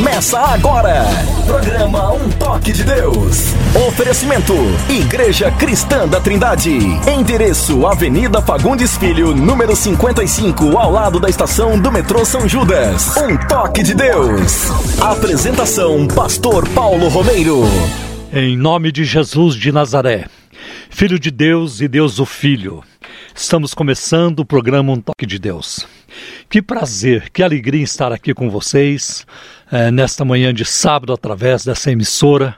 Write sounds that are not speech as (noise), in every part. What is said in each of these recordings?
Começa agora. Programa Um Toque de Deus. Oferecimento: Igreja Cristã da Trindade. Endereço: Avenida Fagundes Filho, número 55, ao lado da estação do metrô São Judas. Um Toque de Deus. Apresentação: Pastor Paulo Romeiro. Em nome de Jesus de Nazaré, Filho de Deus e Deus o Filho, estamos começando o programa Um Toque de Deus. Que prazer, que alegria estar aqui com vocês é, nesta manhã de sábado através dessa emissora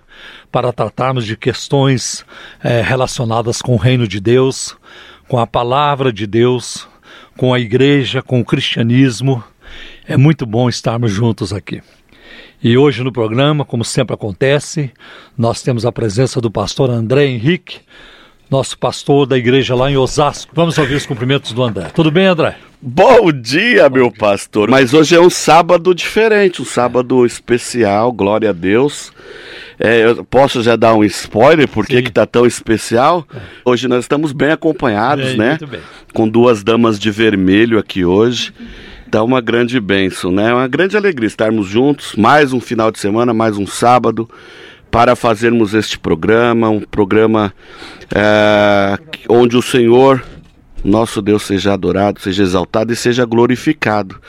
para tratarmos de questões é, relacionadas com o reino de Deus, com a palavra de Deus, com a igreja, com o cristianismo. É muito bom estarmos juntos aqui. E hoje no programa, como sempre acontece, nós temos a presença do pastor André Henrique, nosso pastor da igreja lá em Osasco. Vamos ouvir os cumprimentos do André. Tudo bem, André? Bom dia, meu pastor. Mas hoje é um sábado diferente, um sábado especial, glória a Deus. É, eu posso já dar um spoiler, por que está tão especial? É. Hoje nós estamos bem acompanhados, bem, né? Com duas damas de vermelho aqui hoje. Dá uma grande bênção, né? Uma grande alegria estarmos juntos, mais um final de semana, mais um sábado para fazermos este programa, um programa é, onde o Senhor, nosso Deus, seja adorado, seja exaltado e seja glorificado.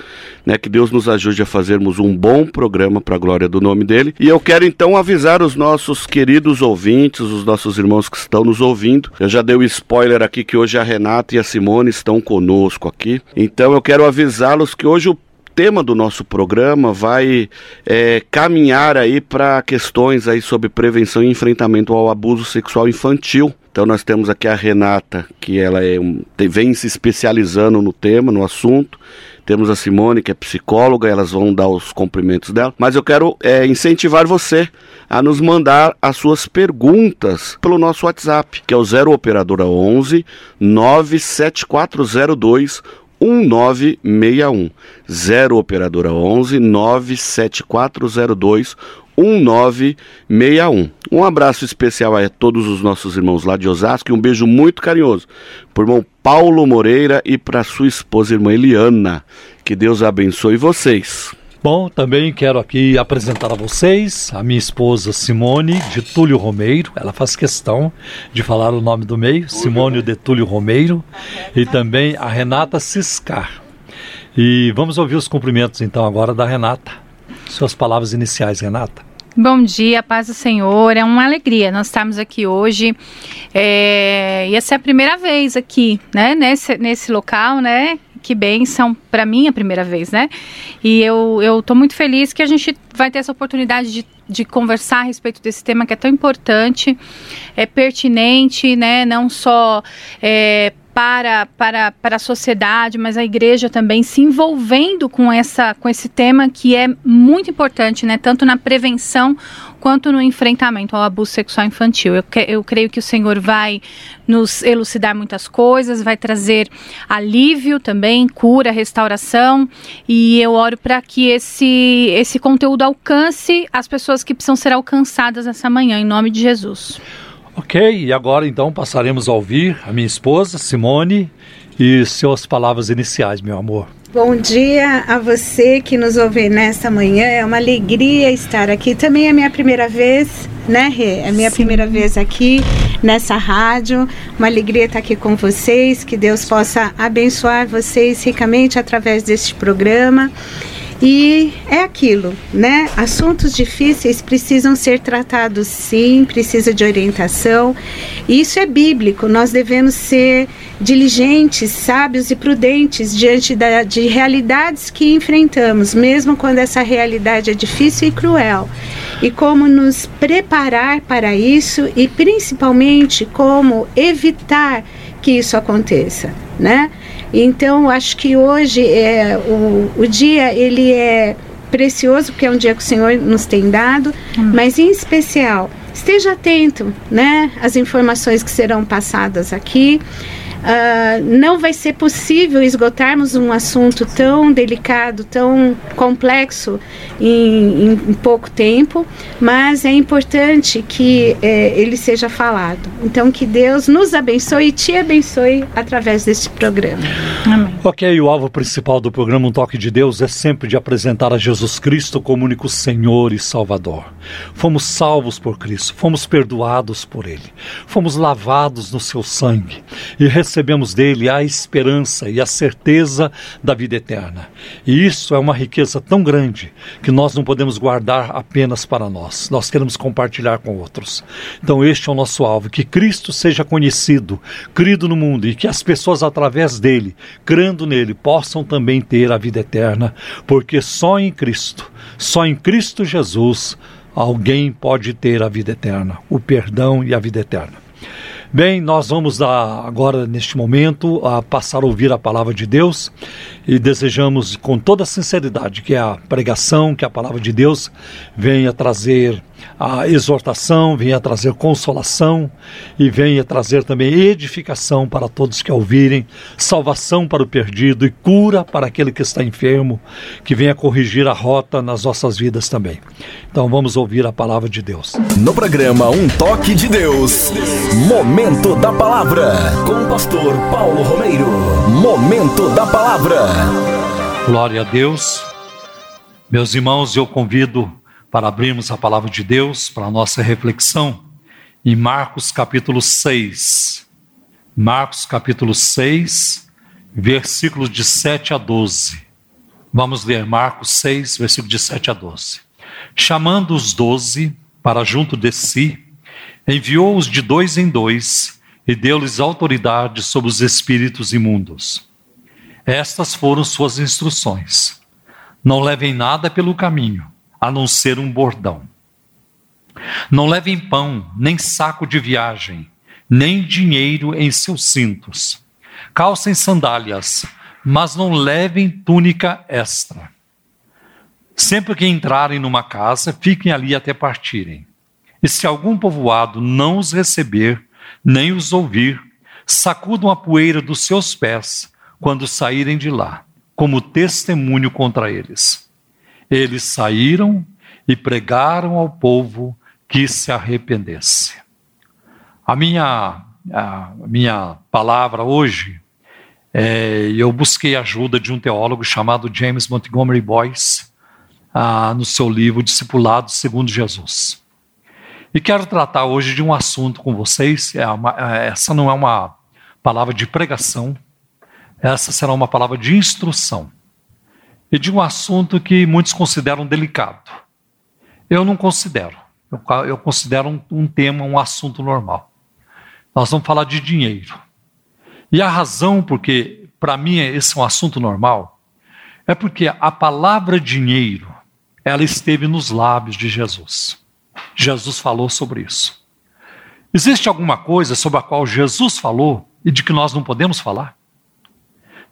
Né? Que Deus nos ajude a fazermos um bom programa para a glória do nome dele. E eu quero então avisar os nossos queridos ouvintes, os nossos irmãos que estão nos ouvindo. Eu já dei o spoiler aqui que hoje a Renata e a Simone estão conosco aqui. Então eu quero avisá-los que hoje o tema do nosso programa vai é, caminhar aí para questões aí sobre prevenção e enfrentamento ao abuso sexual infantil. Então nós temos aqui a Renata, que ela é um, vem se especializando no tema, no assunto. Temos a Simone, que é psicóloga, elas vão dar os cumprimentos dela. Mas eu quero é, incentivar você a nos mandar as suas perguntas pelo nosso WhatsApp, que é o 0 Operadora 11 97402 1961. 0 operadora 11 97402 1961. Um abraço especial a todos os nossos irmãos lá de Osasco e um beijo muito carinhoso para o irmão Paulo Moreira e para sua esposa irmã Eliana. Que Deus abençoe vocês. Bom, também quero aqui apresentar a vocês a minha esposa Simone de Túlio Romeiro. Ela faz questão de falar o nome do meio, Simone de Túlio Romeiro, e também a Renata Ciscar. E vamos ouvir os cumprimentos então agora da Renata. Suas palavras iniciais, Renata. Bom dia, paz do Senhor. É uma alegria nós estarmos aqui hoje. É, e essa é a primeira vez aqui, né, nesse, nesse local, né? Que bênção para mim a primeira vez, né? E eu eu tô muito feliz que a gente vai ter essa oportunidade de, de conversar a respeito desse tema que é tão importante, é pertinente, né? Não só é, para, para, para a sociedade, mas a igreja também se envolvendo com, essa, com esse tema que é muito importante, né? Tanto na prevenção quanto no enfrentamento ao abuso sexual infantil. Eu, eu creio que o Senhor vai nos elucidar muitas coisas, vai trazer alívio também, cura, restauração, e eu oro para que esse, esse conteúdo alcance as pessoas que precisam ser alcançadas essa manhã, em nome de Jesus. Ok, e agora então passaremos a ouvir a minha esposa, Simone, e suas palavras iniciais, meu amor. Bom dia a você que nos ouve nesta manhã. É uma alegria estar aqui. Também é minha primeira vez, né, Rê? É minha Sim. primeira vez aqui nessa rádio. Uma alegria estar aqui com vocês. Que Deus possa abençoar vocês ricamente através deste programa. E é aquilo, né? Assuntos difíceis precisam ser tratados sim, precisa de orientação. Isso é bíblico, nós devemos ser diligentes, sábios e prudentes diante da, de realidades que enfrentamos, mesmo quando essa realidade é difícil e cruel. E como nos preparar para isso e principalmente como evitar que isso aconteça, né? Então, acho que hoje é, o, o dia ele é precioso porque é um dia que o Senhor nos tem dado, hum. mas em especial esteja atento, né, às informações que serão passadas aqui. Uh, não vai ser possível esgotarmos um assunto tão delicado, tão complexo em, em pouco tempo, mas é importante que eh, ele seja falado. Então, que Deus nos abençoe e te abençoe através deste programa. Amém. Ok, o alvo principal do programa Um Toque de Deus é sempre de apresentar a Jesus Cristo como único Senhor e Salvador. Fomos salvos por Cristo, fomos perdoados por Ele, fomos lavados no seu sangue e recebemos dele a esperança e a certeza da vida eterna. E isso é uma riqueza tão grande que nós não podemos guardar apenas para nós, nós queremos compartilhar com outros. Então, este é o nosso alvo: que Cristo seja conhecido, crido no mundo e que as pessoas, através dele, crendo nele, possam também ter a vida eterna, porque só em Cristo, só em Cristo Jesus, alguém pode ter a vida eterna, o perdão e a vida eterna. Bem, nós vamos agora, neste momento, a passar a ouvir a palavra de Deus e desejamos com toda sinceridade que a pregação, que a palavra de Deus venha trazer a exortação, venha trazer consolação e venha trazer também edificação para todos que a ouvirem, salvação para o perdido e cura para aquele que está enfermo, que venha corrigir a rota nas nossas vidas também. Então vamos ouvir a palavra de Deus. No programa Um Toque de Deus, Momento da Palavra, com o pastor Paulo Romeiro. Momento da Palavra. Glória a Deus. Meus irmãos, eu convido para abrirmos a palavra de Deus para a nossa reflexão em Marcos capítulo 6. Marcos capítulo 6, versículos de 7 a 12. Vamos ler Marcos 6, versículos de 7 a 12. Chamando os doze para junto de si, enviou-os de dois em dois e deu-lhes autoridade sobre os espíritos imundos. Estas foram suas instruções. Não levem nada pelo caminho a não ser um bordão. Não levem pão, nem saco de viagem, nem dinheiro em seus cintos. Calcem sandálias, mas não levem túnica extra. Sempre que entrarem numa casa, fiquem ali até partirem. E se algum povoado não os receber, nem os ouvir, sacudam a poeira dos seus pés quando saírem de lá, como testemunho contra eles. Eles saíram e pregaram ao povo que se arrependesse. A minha, a minha palavra hoje, é, eu busquei ajuda de um teólogo chamado James Montgomery Boyce, ah, no seu livro Discipulado segundo Jesus. E quero tratar hoje de um assunto com vocês. É uma, é, essa não é uma palavra de pregação, essa será uma palavra de instrução e de um assunto que muitos consideram delicado. Eu não considero. Eu, considero um, um tema, um assunto normal. Nós vamos falar de dinheiro. E a razão porque, para mim, esse é um assunto normal, é porque a palavra dinheiro, ela esteve nos lábios de Jesus. Jesus falou sobre isso. Existe alguma coisa sobre a qual Jesus falou e de que nós não podemos falar?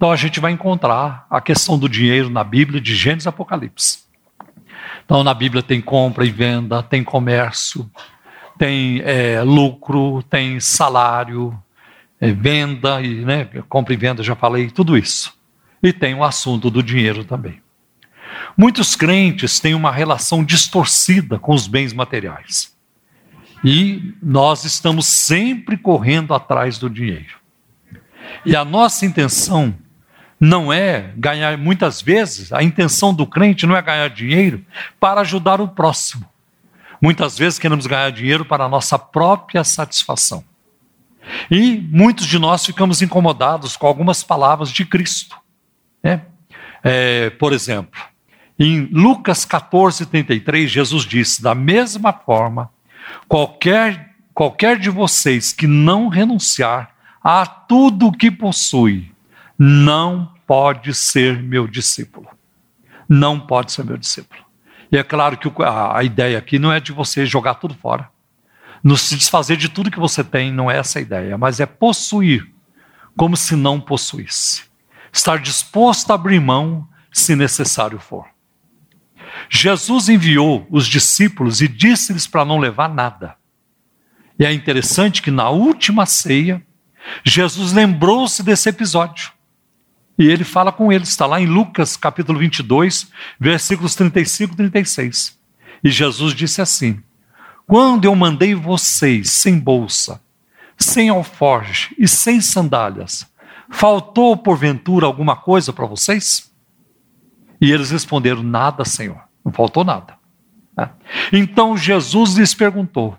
Então a gente vai encontrar a questão do dinheiro na Bíblia de Gênesis e Apocalipse. Então na Bíblia tem compra e venda, tem comércio, tem é, lucro, tem salário, é, venda e né, compra e venda, já falei, tudo isso. E tem o assunto do dinheiro também. Muitos crentes têm uma relação distorcida com os bens materiais. E nós estamos sempre correndo atrás do dinheiro. E a nossa intenção não é ganhar, muitas vezes, a intenção do crente não é ganhar dinheiro para ajudar o próximo. Muitas vezes queremos ganhar dinheiro para a nossa própria satisfação. E muitos de nós ficamos incomodados com algumas palavras de Cristo. Né? É, por exemplo, em Lucas 14, 33, Jesus disse: Da mesma forma, qualquer, qualquer de vocês que não renunciar a tudo o que possui, não pode ser meu discípulo. Não pode ser meu discípulo. E é claro que a ideia aqui não é de você jogar tudo fora. Não se desfazer de tudo que você tem, não é essa a ideia, mas é possuir como se não possuísse. Estar disposto a abrir mão se necessário for. Jesus enviou os discípulos e disse-lhes para não levar nada. E é interessante que na última ceia, Jesus lembrou-se desse episódio. E ele fala com eles, está lá em Lucas capítulo 22, versículos 35 e 36. E Jesus disse assim: Quando eu mandei vocês sem bolsa, sem alforje e sem sandálias, faltou porventura alguma coisa para vocês? E eles responderam: Nada, Senhor, não faltou nada. É. Então Jesus lhes perguntou: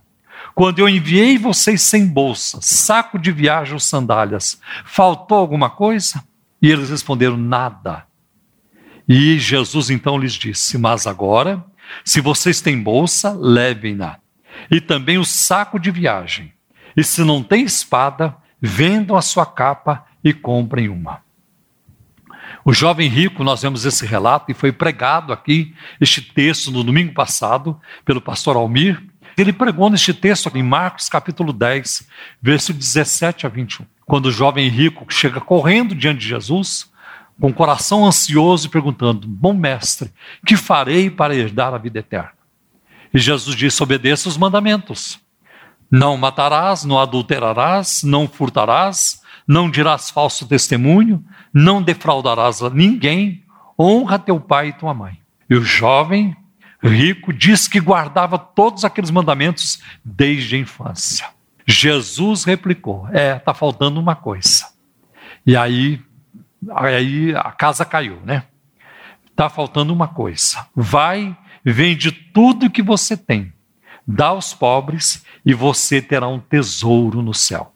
Quando eu enviei vocês sem bolsa, saco de viagem ou sandálias, faltou alguma coisa? E eles responderam: Nada. E Jesus então lhes disse: Mas agora, se vocês têm bolsa, levem-na. E também o saco de viagem. E se não tem espada, vendam a sua capa e comprem uma. O jovem rico, nós vemos esse relato e foi pregado aqui, este texto, no domingo passado, pelo pastor Almir. Ele pregou neste texto em Marcos capítulo 10, verso 17 a 21. Quando o jovem rico chega correndo diante de Jesus, com o coração ansioso e perguntando: Bom mestre, que farei para herdar a vida eterna? E Jesus disse: Obedeça os mandamentos. Não matarás, não adulterarás, não furtarás, não dirás falso testemunho, não defraudarás a ninguém, honra teu pai e tua mãe. E o jovem rico diz que guardava todos aqueles mandamentos desde a infância. Jesus replicou: É, está faltando uma coisa. E aí, aí a casa caiu, né? Está faltando uma coisa. Vai, vende tudo que você tem, dá aos pobres e você terá um tesouro no céu.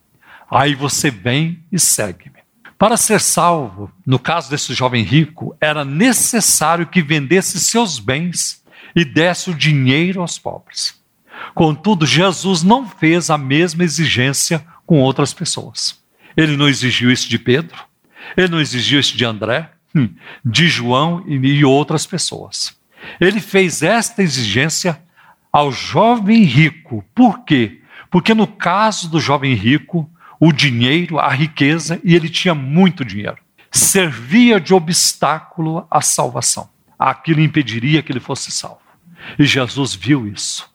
Aí você vem e segue-me. Para ser salvo, no caso desse jovem rico, era necessário que vendesse seus bens e desse o dinheiro aos pobres. Contudo, Jesus não fez a mesma exigência com outras pessoas. Ele não exigiu isso de Pedro, ele não exigiu isso de André, hum, de João e outras pessoas. Ele fez esta exigência ao jovem rico. Por quê? Porque no caso do jovem rico, o dinheiro, a riqueza, e ele tinha muito dinheiro. Servia de obstáculo à salvação. Aquilo impediria que ele fosse salvo. E Jesus viu isso.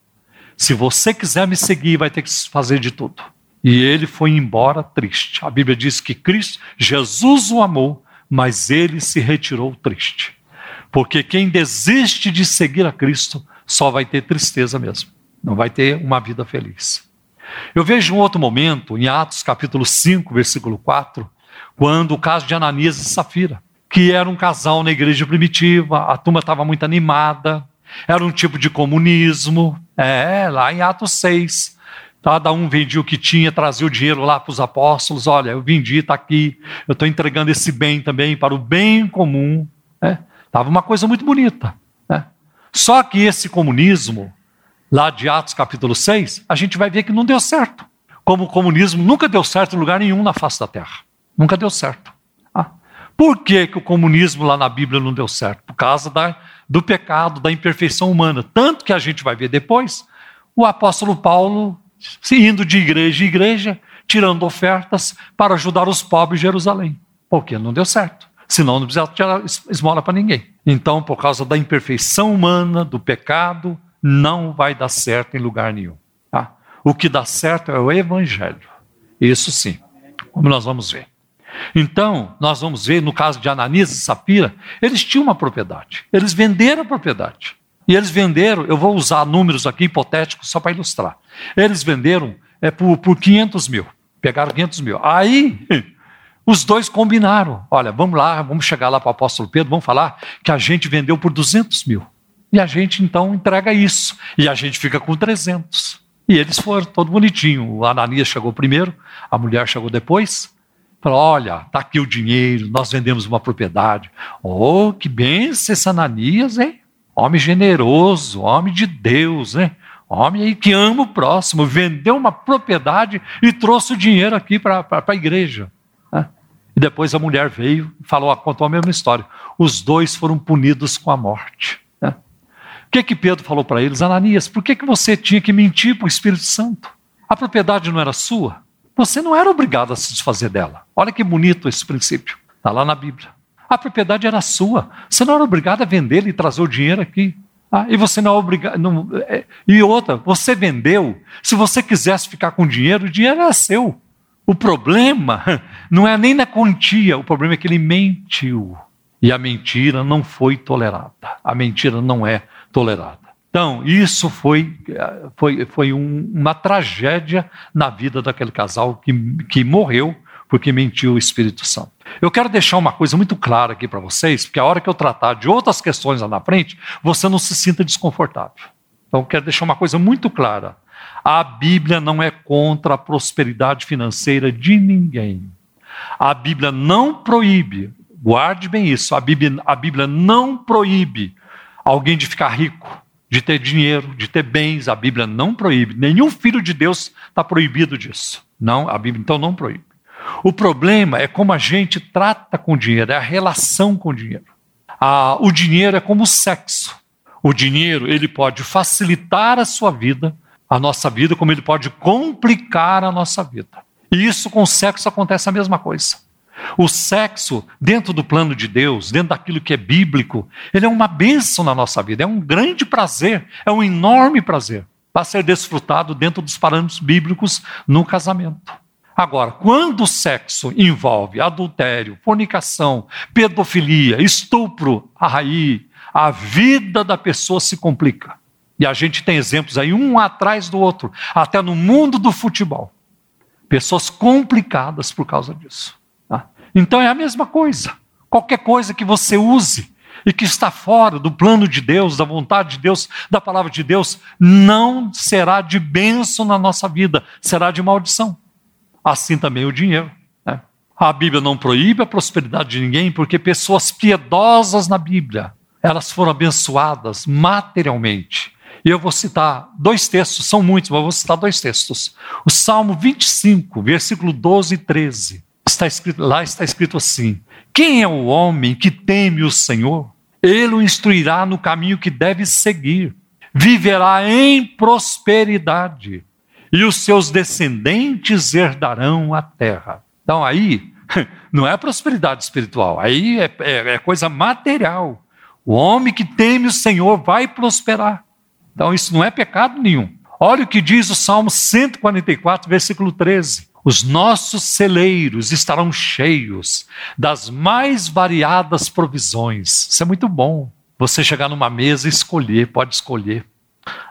Se você quiser me seguir, vai ter que fazer de tudo. E ele foi embora triste. A Bíblia diz que Cristo, Jesus o amou, mas ele se retirou triste. Porque quem desiste de seguir a Cristo só vai ter tristeza mesmo. Não vai ter uma vida feliz. Eu vejo um outro momento, em Atos capítulo 5, versículo 4, quando o caso de Ananias e Safira, que era um casal na igreja primitiva, a turma estava muito animada, era um tipo de comunismo, é, lá em Atos 6. Cada um vendia o que tinha, trazia o dinheiro lá para os apóstolos. Olha, eu vendi, está aqui, eu estou entregando esse bem também para o bem comum. Estava é, uma coisa muito bonita. Né? Só que esse comunismo lá de Atos capítulo 6, a gente vai ver que não deu certo. Como o comunismo nunca deu certo em lugar nenhum na face da terra. Nunca deu certo. Ah, por que, que o comunismo lá na Bíblia não deu certo? Por causa da, do pecado, da imperfeição humana. Tanto que a gente vai ver depois o apóstolo Paulo indo de igreja em igreja, tirando ofertas para ajudar os pobres de Jerusalém. Porque não deu certo. Senão não precisava tirar esmola para ninguém. Então, por causa da imperfeição humana, do pecado, não vai dar certo em lugar nenhum. Tá? O que dá certo é o Evangelho. Isso sim, como nós vamos ver. Então, nós vamos ver no caso de Ananias e Sapira, eles tinham uma propriedade, eles venderam a propriedade. E eles venderam, eu vou usar números aqui hipotéticos só para ilustrar. Eles venderam é, por, por 500 mil, pegaram 500 mil. Aí, (laughs) os dois combinaram: olha, vamos lá, vamos chegar lá para o apóstolo Pedro, vamos falar que a gente vendeu por 200 mil. E a gente então entrega isso. E a gente fica com 300. E eles foram todo bonitinho. O Ananias chegou primeiro, a mulher chegou depois. Olha, está aqui o dinheiro, nós vendemos uma propriedade. Oh, que benção esse Ananias, hein? Homem generoso, homem de Deus, né? Homem aí que ama o próximo, vendeu uma propriedade e trouxe o dinheiro aqui para a igreja. Né? E depois a mulher veio e falou, contou a mesma história. Os dois foram punidos com a morte que que Pedro falou para eles? Ananias, por que, que você tinha que mentir para o Espírito Santo? A propriedade não era sua? Você não era obrigado a se desfazer dela. Olha que bonito esse princípio. Está lá na Bíblia. A propriedade era sua. Você não era obrigado a vendê-la e trazer o dinheiro aqui. Ah, e você não é obrigado. Não, é, e outra, você vendeu. Se você quisesse ficar com o dinheiro, o dinheiro era seu. O problema (laughs) não é nem na quantia, o problema é que ele mentiu. E a mentira não foi tolerada. A mentira não é tolerada. Então, isso foi, foi, foi um, uma tragédia na vida daquele casal que, que morreu porque mentiu o Espírito Santo. Eu quero deixar uma coisa muito clara aqui para vocês, porque a hora que eu tratar de outras questões lá na frente, você não se sinta desconfortável. Então, quero deixar uma coisa muito clara. A Bíblia não é contra a prosperidade financeira de ninguém. A Bíblia não proíbe, guarde bem isso, a Bíblia, a Bíblia não proíbe alguém de ficar rico, de ter dinheiro, de ter bens. A Bíblia não proíbe. Nenhum filho de Deus está proibido disso. Não, a Bíblia então não proíbe. O problema é como a gente trata com o dinheiro, é a relação com o dinheiro. Ah, o dinheiro é como o sexo. O dinheiro ele pode facilitar a sua vida, a nossa vida, como ele pode complicar a nossa vida. E isso com o sexo acontece a mesma coisa. O sexo, dentro do plano de Deus, dentro daquilo que é bíblico, ele é uma bênção na nossa vida, é um grande prazer, é um enorme prazer para ser desfrutado dentro dos parâmetros bíblicos no casamento. Agora, quando o sexo envolve adultério, fornicação, pedofilia, estupro, aí a vida da pessoa se complica. E a gente tem exemplos aí, um atrás do outro, até no mundo do futebol. Pessoas complicadas por causa disso. Então é a mesma coisa. Qualquer coisa que você use e que está fora do plano de Deus, da vontade de Deus, da palavra de Deus, não será de bênção na nossa vida, será de maldição. Assim também o dinheiro. Né? A Bíblia não proíbe a prosperidade de ninguém, porque pessoas piedosas na Bíblia, elas foram abençoadas materialmente e eu vou citar dois textos, são muitos, mas vou citar dois textos. O Salmo 25, versículo 12 e 13. Está escrito, lá está escrito assim: Quem é o homem que teme o Senhor? Ele o instruirá no caminho que deve seguir. Viverá em prosperidade, e os seus descendentes herdarão a terra. Então aí, (laughs) não é prosperidade espiritual, aí é, é, é coisa material. O homem que teme o Senhor vai prosperar. Então isso não é pecado nenhum. Olha o que diz o Salmo 144, versículo 13. Os nossos celeiros estarão cheios das mais variadas provisões. Isso é muito bom. Você chegar numa mesa e escolher, pode escolher.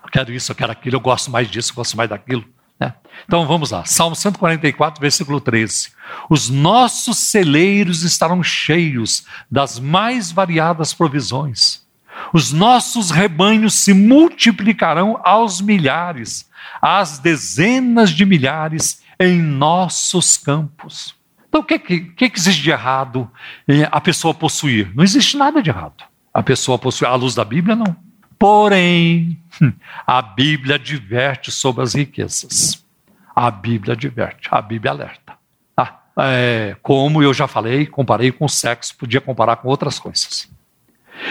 Eu quero isso, eu quero aquilo, eu gosto mais disso, eu gosto mais daquilo. Né? Então vamos lá, Salmo 144, versículo 13. Os nossos celeiros estarão cheios das mais variadas provisões. Os nossos rebanhos se multiplicarão aos milhares, às dezenas de milhares em nossos campos. Então, o que, que, que existe de errado em a pessoa possuir? Não existe nada de errado. A pessoa possuir, à luz da Bíblia, não. Porém, a Bíblia adverte sobre as riquezas. A Bíblia adverte, a Bíblia alerta. Ah, é, como eu já falei, comparei com o sexo, podia comparar com outras coisas.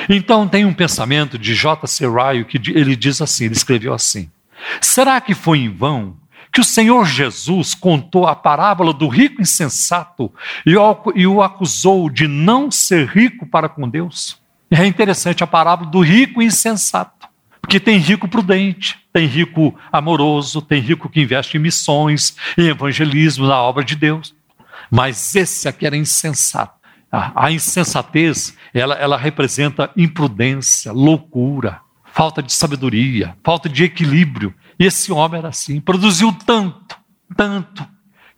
Então tem um pensamento de J.C. Ryle que ele diz assim, ele escreveu assim: Será que foi em vão que o Senhor Jesus contou a parábola do rico insensato e o acusou de não ser rico para com Deus? É interessante a parábola do rico insensato, porque tem rico prudente, tem rico amoroso, tem rico que investe em missões, em evangelismo, na obra de Deus. Mas esse aqui era insensato. A, insensatez, ela, ela representa imprudência, loucura, falta de sabedoria, falta de equilíbrio. E esse homem era assim, produziu tanto, tanto,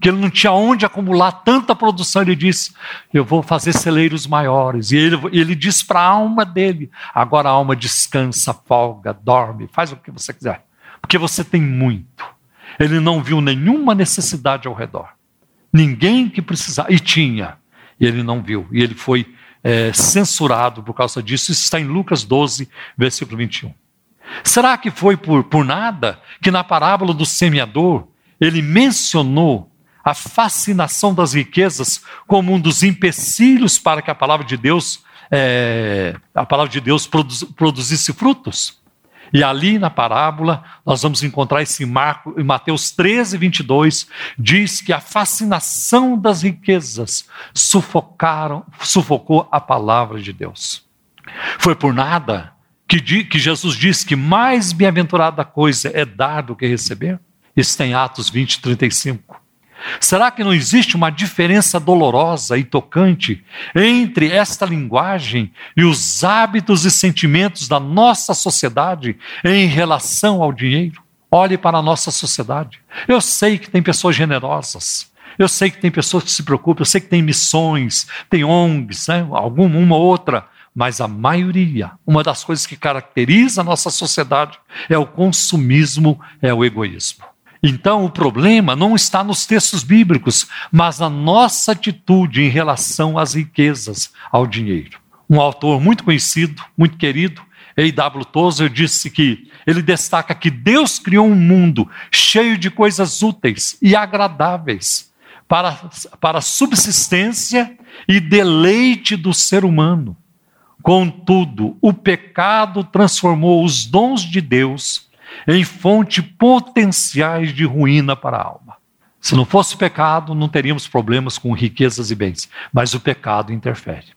que ele não tinha onde acumular tanta produção. Ele disse: Eu vou fazer celeiros maiores. E ele, ele diz para a alma dele: Agora a alma descansa, folga, dorme, faz o que você quiser, porque você tem muito. Ele não viu nenhuma necessidade ao redor, ninguém que precisava, e tinha e ele não viu. E ele foi é, censurado por causa disso. Isso está em Lucas 12, versículo 21. Será que foi por, por nada que na parábola do semeador ele mencionou a fascinação das riquezas como um dos empecilhos para que a palavra de Deus, é, a palavra de Deus produz, produzisse frutos? E ali na parábola, nós vamos encontrar esse marco, em Mateus 13, 22, diz que a fascinação das riquezas sufocaram, sufocou a palavra de Deus. Foi por nada que, que Jesus disse que mais bem-aventurada coisa é dar do que receber? Isso tem Atos 20, 35. Será que não existe uma diferença dolorosa e tocante entre esta linguagem e os hábitos e sentimentos da nossa sociedade em relação ao dinheiro? Olhe para a nossa sociedade. Eu sei que tem pessoas generosas, eu sei que tem pessoas que se preocupam, eu sei que tem missões, tem ONGs, né? alguma uma ou outra, mas a maioria, uma das coisas que caracteriza a nossa sociedade é o consumismo, é o egoísmo. Então, o problema não está nos textos bíblicos, mas na nossa atitude em relação às riquezas, ao dinheiro. Um autor muito conhecido, muito querido, A.W. Tozer, disse que ele destaca que Deus criou um mundo cheio de coisas úteis e agradáveis para, para a subsistência e deleite do ser humano. Contudo, o pecado transformou os dons de Deus em fonte potenciais de ruína para a alma. Se não fosse pecado, não teríamos problemas com riquezas e bens, mas o pecado interfere.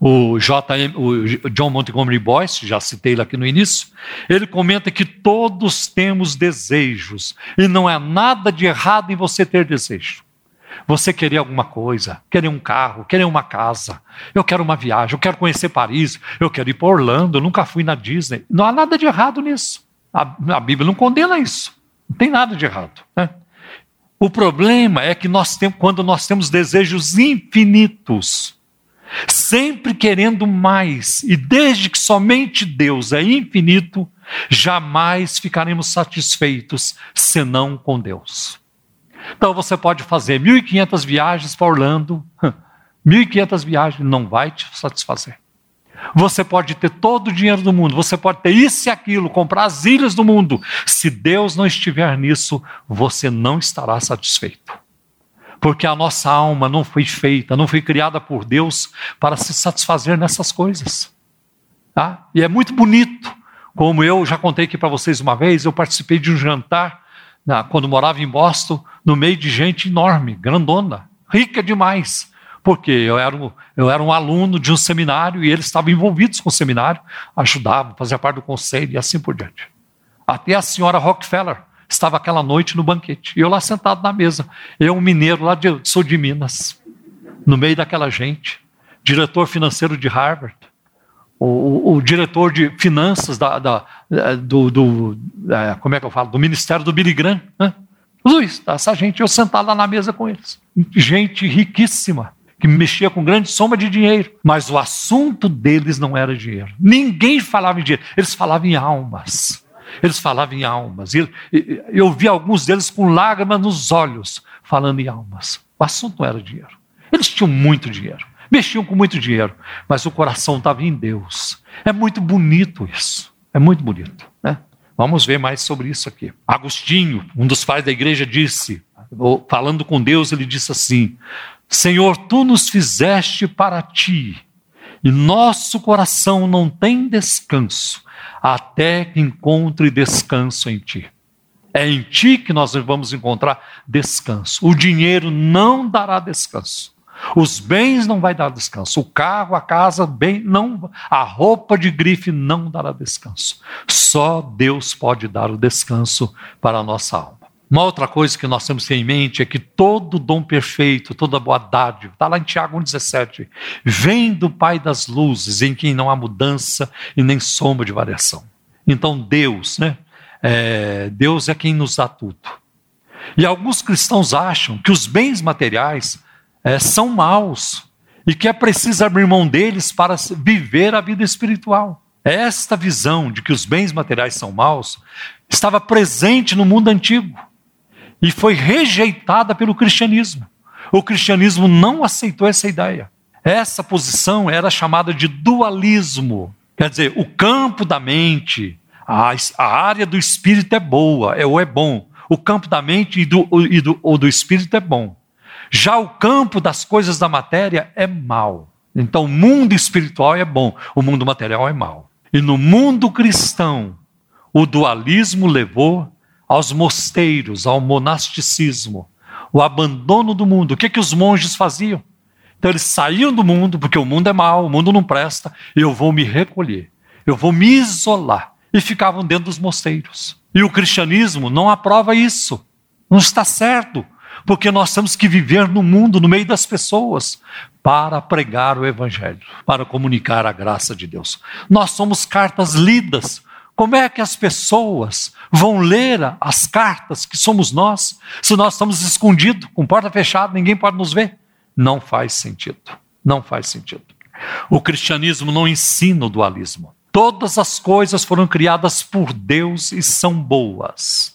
O, JM, o John Montgomery Boyce, já citei ele aqui no início, ele comenta que todos temos desejos e não é nada de errado em você ter desejo. Você querer alguma coisa, querer um carro, querer uma casa, eu quero uma viagem, eu quero conhecer Paris, eu quero ir para Orlando, eu nunca fui na Disney. Não há nada de errado nisso. A, a Bíblia não condena isso. Não tem nada de errado. Né? O problema é que nós temos, quando nós temos desejos infinitos, sempre querendo mais, e desde que somente Deus é infinito, jamais ficaremos satisfeitos senão com Deus. Então você pode fazer 1.500 viagens para Orlando, (laughs) 1.500 viagens, não vai te satisfazer. Você pode ter todo o dinheiro do mundo, você pode ter isso e aquilo, comprar as ilhas do mundo. Se Deus não estiver nisso, você não estará satisfeito. Porque a nossa alma não foi feita, não foi criada por Deus para se satisfazer nessas coisas. Tá? E é muito bonito, como eu já contei aqui para vocês uma vez, eu participei de um jantar, né, quando morava em Boston, no meio de gente enorme, grandona, rica demais porque eu era, um, eu era um aluno de um seminário e eles estavam envolvidos com o seminário, ajudavam, faziam parte do conselho e assim por diante. Até a senhora Rockefeller estava aquela noite no banquete, e eu lá sentado na mesa, eu, um mineiro lá de de Minas, no meio daquela gente, diretor financeiro de Harvard, o, o, o diretor de finanças da, da, do, do é, como é que eu falo, do Ministério do Billy Graham, né? Luiz, essa gente, eu sentado lá na mesa com eles. Gente riquíssima que mexia com grande soma de dinheiro, mas o assunto deles não era dinheiro. Ninguém falava em dinheiro, eles falavam em almas. Eles falavam em almas. Eu vi alguns deles com lágrimas nos olhos, falando em almas. O assunto não era dinheiro. Eles tinham muito dinheiro, mexiam com muito dinheiro, mas o coração estava em Deus. É muito bonito isso. É muito bonito. Né? Vamos ver mais sobre isso aqui. Agostinho, um dos pais da igreja, disse, falando com Deus, ele disse assim: Senhor, tu nos fizeste para ti, e nosso coração não tem descanso, até que encontre descanso em ti. É em ti que nós vamos encontrar descanso. O dinheiro não dará descanso. Os bens não vai dar descanso. O carro, a casa, bem, não, a roupa de grife não dará descanso. Só Deus pode dar o descanso para a nossa alma. Uma outra coisa que nós temos que ter em mente é que todo dom perfeito, toda boa dádiva, está lá em Tiago 1,17, vem do Pai das luzes, em quem não há mudança e nem sombra de variação. Então Deus, né? É, Deus é quem nos dá tudo. E alguns cristãos acham que os bens materiais é, são maus e que é preciso abrir mão deles para viver a vida espiritual. Esta visão de que os bens materiais são maus estava presente no mundo antigo e foi rejeitada pelo cristianismo. O cristianismo não aceitou essa ideia. Essa posição era chamada de dualismo. Quer dizer, o campo da mente, a, a área do espírito é boa, é, ou é bom. O campo da mente e do, e do, ou do espírito é bom. Já o campo das coisas da matéria é mal. Então, o mundo espiritual é bom, o mundo material é mal. E no mundo cristão, o dualismo levou aos mosteiros, ao monasticismo, o abandono do mundo. O que, que os monges faziam? Então eles saíam do mundo, porque o mundo é mau, o mundo não presta, eu vou me recolher, eu vou me isolar. E ficavam dentro dos mosteiros. E o cristianismo não aprova isso. Não está certo. Porque nós temos que viver no mundo, no meio das pessoas, para pregar o Evangelho, para comunicar a graça de Deus. Nós somos cartas lidas. Como é que as pessoas vão ler as cartas que somos nós, se nós estamos escondidos, com porta fechada, ninguém pode nos ver? Não faz sentido. Não faz sentido. O cristianismo não ensina o dualismo. Todas as coisas foram criadas por Deus e são boas.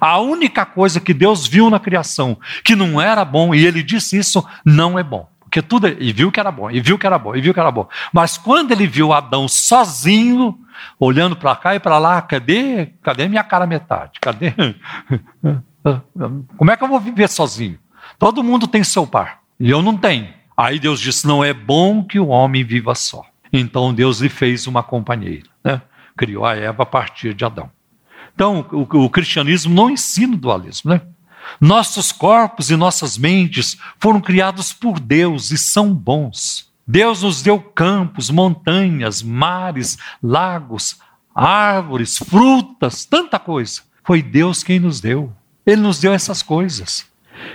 A única coisa que Deus viu na criação que não era bom, e ele disse isso, não é bom. Porque tudo, e viu que era bom, e viu que era bom, e viu que era bom. Mas quando ele viu Adão sozinho, olhando para cá e para lá, cadê, cadê minha cara metade? Cadê? (laughs) Como é que eu vou viver sozinho? Todo mundo tem seu par, e eu não tenho. Aí Deus disse: não é bom que o homem viva só. Então Deus lhe fez uma companheira, né? criou a Eva a partir de Adão. Então, o, o cristianismo não ensina o dualismo, né? Nossos corpos e nossas mentes foram criados por Deus e são bons. Deus nos deu campos, montanhas, mares, lagos, árvores, frutas, tanta coisa. Foi Deus quem nos deu. Ele nos deu essas coisas.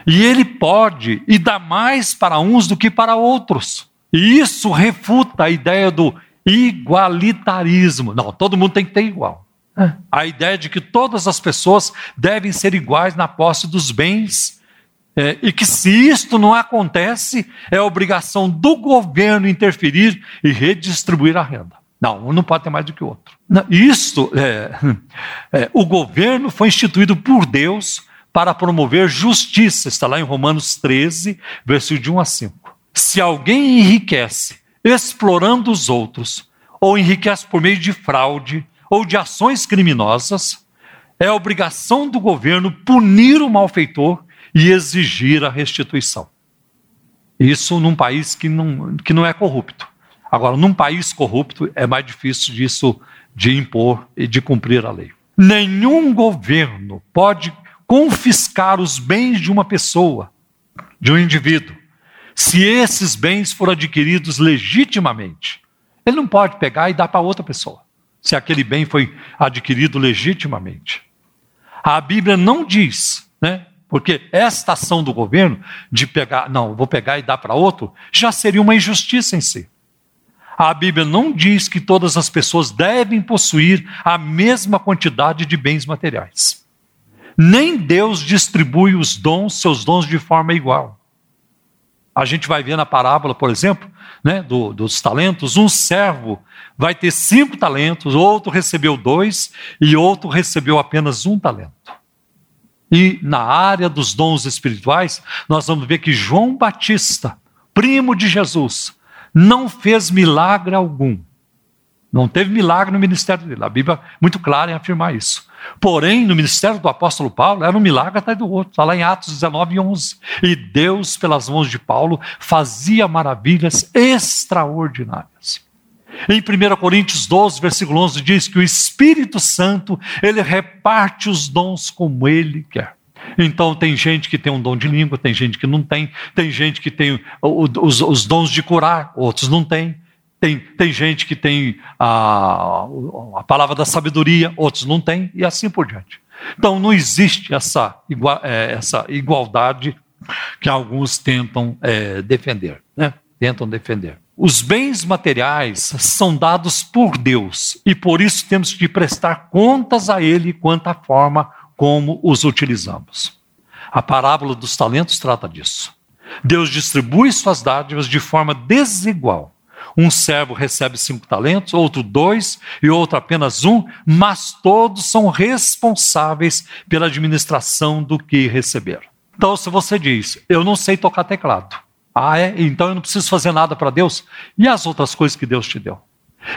E Ele pode e dá mais para uns do que para outros. E isso refuta a ideia do igualitarismo. Não, todo mundo tem que ter igual. É. A ideia de que todas as pessoas devem ser iguais na posse dos bens. É, e que se isto não acontece, é obrigação do governo interferir e redistribuir a renda. Não, um não pode ter mais do que o outro. Isto, é, é, o governo foi instituído por Deus para promover justiça. Está lá em Romanos 13, versículo de 1 a 5. Se alguém enriquece explorando os outros, ou enriquece por meio de fraude ou de ações criminosas, é obrigação do governo punir o malfeitor e exigir a restituição. Isso num país que não, que não é corrupto. Agora, num país corrupto, é mais difícil disso de impor e de cumprir a lei. Nenhum governo pode confiscar os bens de uma pessoa, de um indivíduo, se esses bens foram adquiridos legitimamente. Ele não pode pegar e dar para outra pessoa, se aquele bem foi adquirido legitimamente. A Bíblia não diz, né? Porque esta ação do governo de pegar, não, vou pegar e dar para outro, já seria uma injustiça em si. A Bíblia não diz que todas as pessoas devem possuir a mesma quantidade de bens materiais. Nem Deus distribui os dons, seus dons de forma igual. A gente vai ver na parábola, por exemplo, né, do, dos talentos, um servo vai ter cinco talentos, outro recebeu dois e outro recebeu apenas um talento. E na área dos dons espirituais, nós vamos ver que João Batista, primo de Jesus, não fez milagre algum. Não teve milagre no ministério dele. A Bíblia é muito clara em afirmar isso. Porém, no ministério do apóstolo Paulo, era um milagre atrás do outro. Está lá em Atos 19, 11. E Deus, pelas mãos de Paulo, fazia maravilhas extraordinárias. Em 1 Coríntios 12, versículo 11, diz que o Espírito Santo, ele reparte os dons como ele quer. Então, tem gente que tem um dom de língua, tem gente que não tem, tem gente que tem os, os dons de curar, outros não têm. Tem, tem gente que tem a, a palavra da sabedoria, outros não têm, e assim por diante. Então não existe essa, igual, é, essa igualdade que alguns tentam é, defender. Né? Tentam defender. Os bens materiais são dados por Deus e por isso temos que prestar contas a Ele quanto à forma como os utilizamos. A parábola dos talentos trata disso. Deus distribui suas dádivas de forma desigual um servo recebe cinco talentos, outro dois e outro apenas um, mas todos são responsáveis pela administração do que receberam. Então, se você diz, eu não sei tocar teclado, ah, é? Então eu não preciso fazer nada para Deus, e as outras coisas que Deus te deu?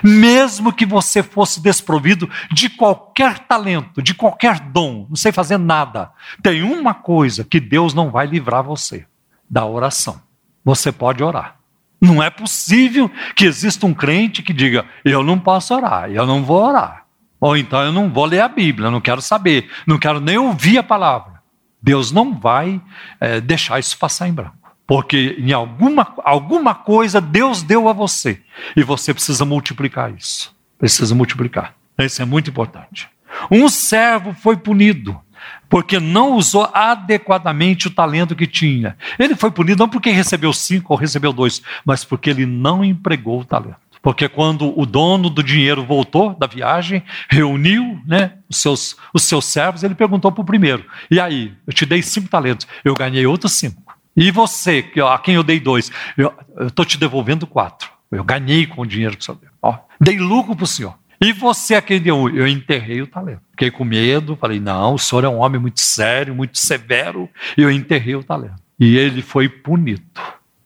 Mesmo que você fosse desprovido de qualquer talento, de qualquer dom, não sei fazer nada, tem uma coisa que Deus não vai livrar você: da oração. Você pode orar. Não é possível que exista um crente que diga: eu não posso orar, eu não vou orar. Ou então eu não vou ler a Bíblia, não quero saber, não quero nem ouvir a palavra. Deus não vai é, deixar isso passar em branco. Porque em alguma, alguma coisa Deus deu a você. E você precisa multiplicar isso. Precisa multiplicar. Isso é muito importante. Um servo foi punido. Porque não usou adequadamente o talento que tinha. Ele foi punido não porque recebeu cinco ou recebeu dois, mas porque ele não empregou o talento. Porque quando o dono do dinheiro voltou da viagem, reuniu né, os, seus, os seus servos, ele perguntou para o primeiro: E aí, eu te dei cinco talentos, eu ganhei outros cinco. E você, a quem eu dei dois, eu estou te devolvendo quatro. Eu ganhei com o dinheiro que o senhor deu. Ó, dei lucro para o senhor. E você a quem deu? Eu enterrei o talento. Fiquei com medo, falei, não, o senhor é um homem muito sério, muito severo, e eu enterrei o talento. E ele foi punido.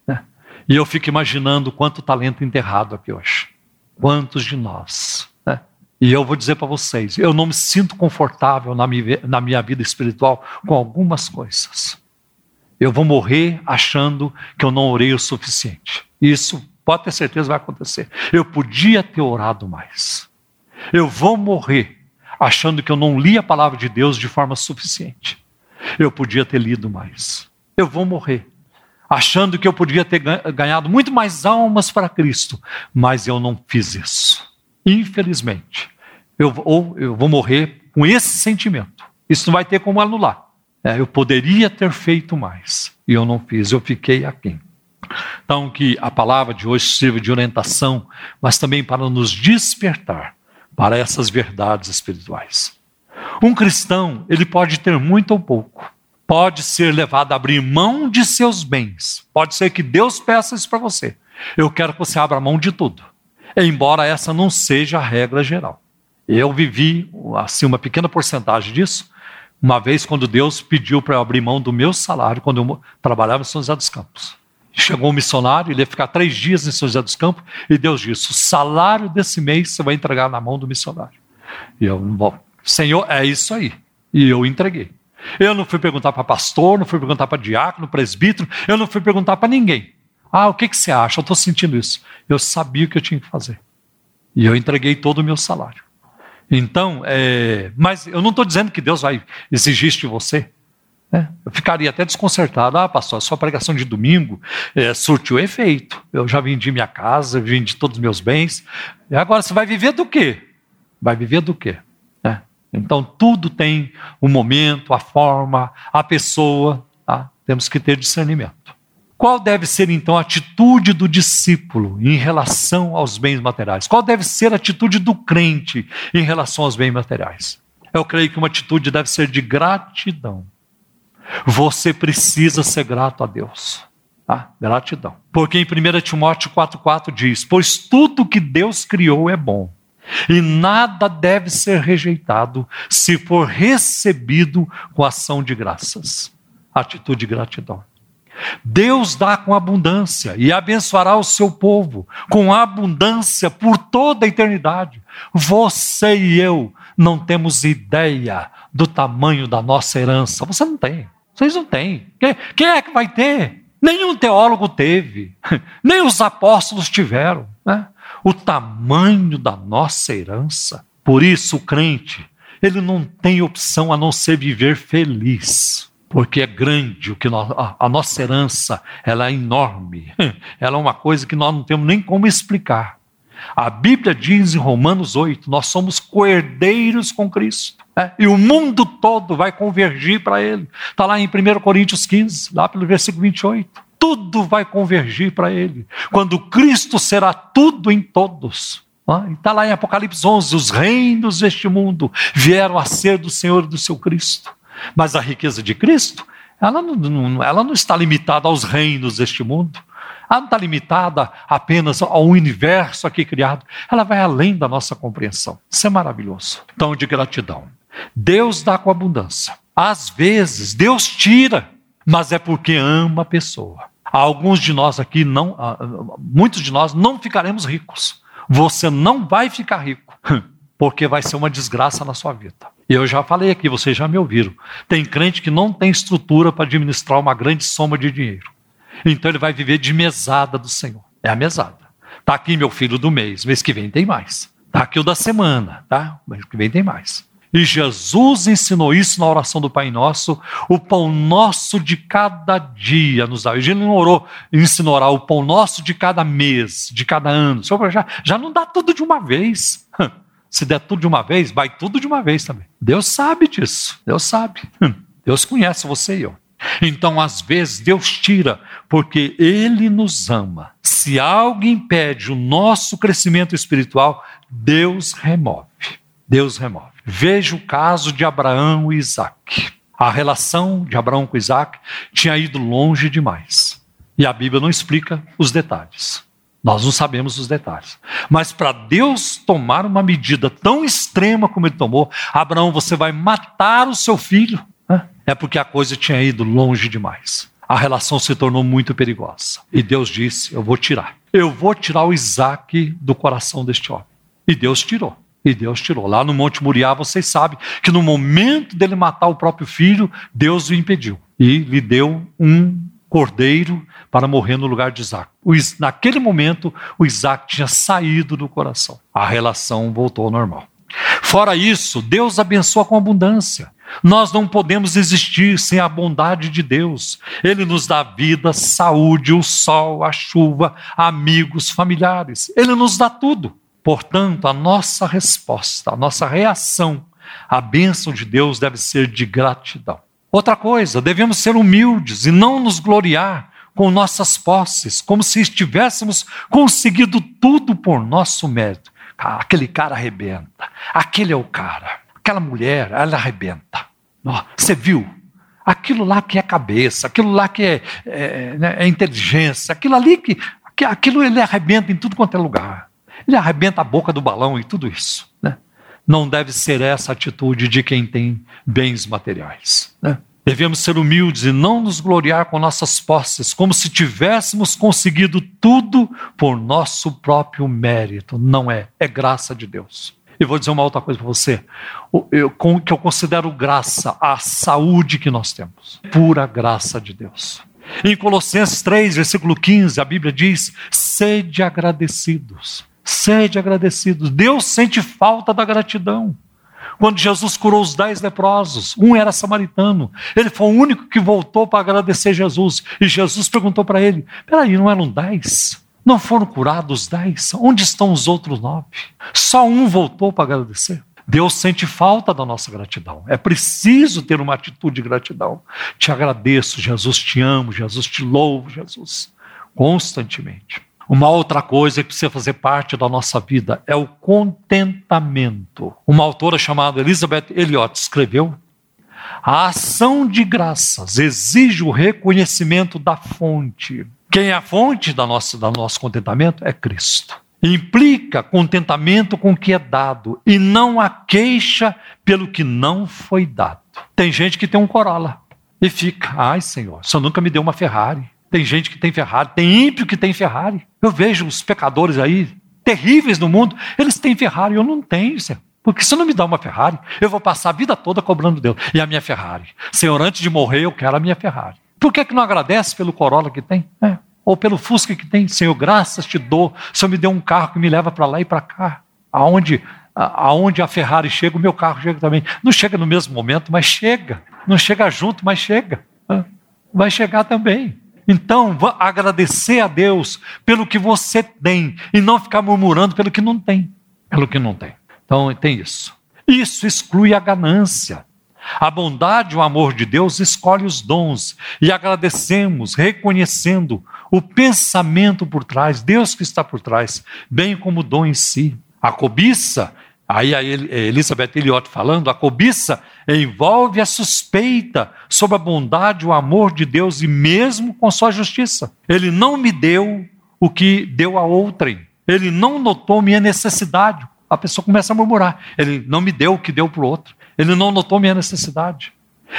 Né? E eu fico imaginando quanto talento enterrado aqui hoje. Quantos de nós. Né? E eu vou dizer para vocês, eu não me sinto confortável na minha, na minha vida espiritual com algumas coisas. Eu vou morrer achando que eu não orei o suficiente. Isso pode ter certeza vai acontecer. Eu podia ter orado mais. Eu vou morrer achando que eu não li a palavra de Deus de forma suficiente. Eu podia ter lido mais. Eu vou morrer achando que eu podia ter ganhado muito mais almas para Cristo, mas eu não fiz isso. Infelizmente, eu, ou eu vou morrer com esse sentimento. Isso não vai ter como anular. É, eu poderia ter feito mais e eu não fiz, eu fiquei aqui. Então, que a palavra de hoje sirva de orientação, mas também para nos despertar para essas verdades espirituais. Um cristão, ele pode ter muito ou pouco, pode ser levado a abrir mão de seus bens. Pode ser que Deus peça isso para você. Eu quero que você abra mão de tudo. Embora essa não seja a regra geral. Eu vivi assim uma pequena porcentagem disso, uma vez quando Deus pediu para eu abrir mão do meu salário quando eu trabalhava em São José dos Campos. Chegou um missionário, ele ia ficar três dias em São José dos Campos, e Deus disse: o salário desse mês você vai entregar na mão do missionário. E eu, bom, Senhor, é isso aí. E eu entreguei. Eu não fui perguntar para pastor, não fui perguntar para diácono, presbítero, eu não fui perguntar para ninguém. Ah, o que, que você acha? Eu estou sentindo isso. Eu sabia o que eu tinha que fazer. E eu entreguei todo o meu salário. Então, é, mas eu não estou dizendo que Deus vai exigir isso de você. É, eu ficaria até desconcertado. Ah, pastor, a sua pregação de domingo é, surtiu efeito. Eu já vendi minha casa, vendi todos os meus bens. E agora você vai viver do quê? Vai viver do quê? É. Então, tudo tem o um momento, a forma, a pessoa. Tá? Temos que ter discernimento. Qual deve ser então a atitude do discípulo em relação aos bens materiais? Qual deve ser a atitude do crente em relação aos bens materiais? Eu creio que uma atitude deve ser de gratidão. Você precisa ser grato a Deus. Tá? Gratidão. Porque em 1 Timóteo 4,4 diz: Pois tudo que Deus criou é bom, e nada deve ser rejeitado se for recebido com ação de graças. Atitude de gratidão. Deus dá com abundância e abençoará o seu povo com abundância por toda a eternidade. Você e eu não temos ideia do tamanho da nossa herança. Você não tem. Vocês não têm. Quem é que vai ter? Nenhum teólogo teve, (laughs) nem os apóstolos tiveram. Né? O tamanho da nossa herança. Por isso, o crente, ele não tem opção a não ser viver feliz. Porque é grande o que nós, a, a nossa herança, ela é enorme. (laughs) Ela é uma coisa que nós não temos nem como explicar. A Bíblia diz em Romanos 8: nós somos coerdeiros com Cristo. É, e o mundo todo vai convergir para Ele. Está lá em 1 Coríntios 15, lá pelo versículo 28. Tudo vai convergir para Ele. Quando Cristo será tudo em todos. Está lá em Apocalipse 11: os reinos deste mundo vieram a ser do Senhor e do seu Cristo. Mas a riqueza de Cristo, ela não, ela não está limitada aos reinos deste mundo. Ela não está limitada apenas ao universo aqui criado. Ela vai além da nossa compreensão. Isso é maravilhoso. Então, de gratidão. Deus dá com abundância. Às vezes, Deus tira, mas é porque ama a pessoa. Alguns de nós aqui não, muitos de nós não ficaremos ricos. Você não vai ficar rico, (laughs) porque vai ser uma desgraça na sua vida. Eu já falei aqui, vocês já me ouviram. Tem crente que não tem estrutura para administrar uma grande soma de dinheiro. Então ele vai viver de mesada do Senhor. É a mesada. Está aqui meu filho do mês, mês que vem tem mais. Está aqui o da semana, tá? Mês que vem tem mais. E Jesus ensinou isso na oração do Pai Nosso, o pão nosso de cada dia nos dá. Ele não orou, ensinou o pão nosso de cada mês, de cada ano. Já, já não dá tudo de uma vez. (laughs) Se der tudo de uma vez, vai tudo de uma vez também. Deus sabe disso. Deus sabe. (laughs) Deus conhece você e eu. Então, às vezes, Deus tira porque Ele nos ama. Se algo impede o nosso crescimento espiritual, Deus remove. Deus remove. Veja o caso de Abraão e Isaac. A relação de Abraão com Isaac tinha ido longe demais. E a Bíblia não explica os detalhes. Nós não sabemos os detalhes. Mas para Deus tomar uma medida tão extrema como ele tomou, Abraão, você vai matar o seu filho é porque a coisa tinha ido longe demais. A relação se tornou muito perigosa. E Deus disse: Eu vou tirar. Eu vou tirar o Isaac do coração deste homem. E Deus tirou. E Deus tirou. Lá no Monte Moriá, vocês sabem que no momento dele matar o próprio filho, Deus o impediu. E lhe deu um cordeiro para morrer no lugar de Isaac. naquele momento, o Isaac tinha saído do coração. A relação voltou ao normal. Fora isso, Deus abençoa com abundância. Nós não podemos existir sem a bondade de Deus. Ele nos dá vida, saúde, o sol, a chuva, amigos, familiares. Ele nos dá tudo. Portanto, a nossa resposta, a nossa reação à bênção de Deus deve ser de gratidão. Outra coisa, devemos ser humildes e não nos gloriar com nossas posses, como se estivéssemos conseguido tudo por nosso mérito. Aquele cara arrebenta, aquele é o cara. Aquela mulher, ela arrebenta. Você viu? Aquilo lá que é cabeça, aquilo lá que é, é, né, é inteligência, aquilo ali que, que. Aquilo ele arrebenta em tudo quanto é lugar. Ele arrebenta a boca do balão e tudo isso. Né? Não deve ser essa a atitude de quem tem bens materiais. Né? Devemos ser humildes e não nos gloriar com nossas posses, como se tivéssemos conseguido tudo por nosso próprio mérito. Não é, é graça de Deus. E vou dizer uma outra coisa para você, eu, com, que eu considero graça, a saúde que nós temos. Pura graça de Deus. Em Colossenses 3, versículo 15, a Bíblia diz: sede agradecidos. Sede agradecidos. Deus sente falta da gratidão. Quando Jesus curou os dez leprosos, um era samaritano. Ele foi o único que voltou para agradecer Jesus. E Jesus perguntou para ele: peraí, não eram dez? Não foram curados dez? Onde estão os outros nove? Só um voltou para agradecer. Deus sente falta da nossa gratidão. É preciso ter uma atitude de gratidão. Te agradeço, Jesus, te amo, Jesus, te louvo, Jesus, constantemente. Uma outra coisa que precisa fazer parte da nossa vida é o contentamento. Uma autora chamada Elizabeth Elliot escreveu: A ação de graças exige o reconhecimento da fonte. Quem é a fonte da nossa, do nosso contentamento é Cristo. Implica contentamento com o que é dado e não a queixa pelo que não foi dado. Tem gente que tem um Corolla e fica, ai Senhor, Senhor nunca me deu uma Ferrari. Tem gente que tem Ferrari, tem ímpio que tem Ferrari. Eu vejo os pecadores aí, terríveis no mundo, eles têm Ferrari, eu não tenho, Senhor. Porque se não me dá uma Ferrari, eu vou passar a vida toda cobrando Deus. E a minha Ferrari? Senhor, antes de morrer, eu quero a minha Ferrari. Por que, que não agradece pelo Corolla que tem? É. Ou pelo Fusca que tem? Senhor, graças te dou. Senhor me deu um carro que me leva para lá e para cá. Aonde, aonde a Ferrari chega, o meu carro chega também. Não chega no mesmo momento, mas chega. Não chega junto, mas chega. Vai chegar também. Então, agradecer a Deus pelo que você tem e não ficar murmurando pelo que não tem. Pelo que não tem. Então, tem isso. Isso exclui a ganância. A bondade e o amor de Deus escolhe os dons e agradecemos, reconhecendo o pensamento por trás, Deus que está por trás, bem como o dom em si. A cobiça, aí a Elizabeth Eliot falando, a cobiça envolve a suspeita sobre a bondade o amor de Deus e mesmo com sua justiça. Ele não me deu o que deu a outrem. Ele não notou minha necessidade. A pessoa começa a murmurar. Ele não me deu o que deu para o outro. Ele não notou minha necessidade.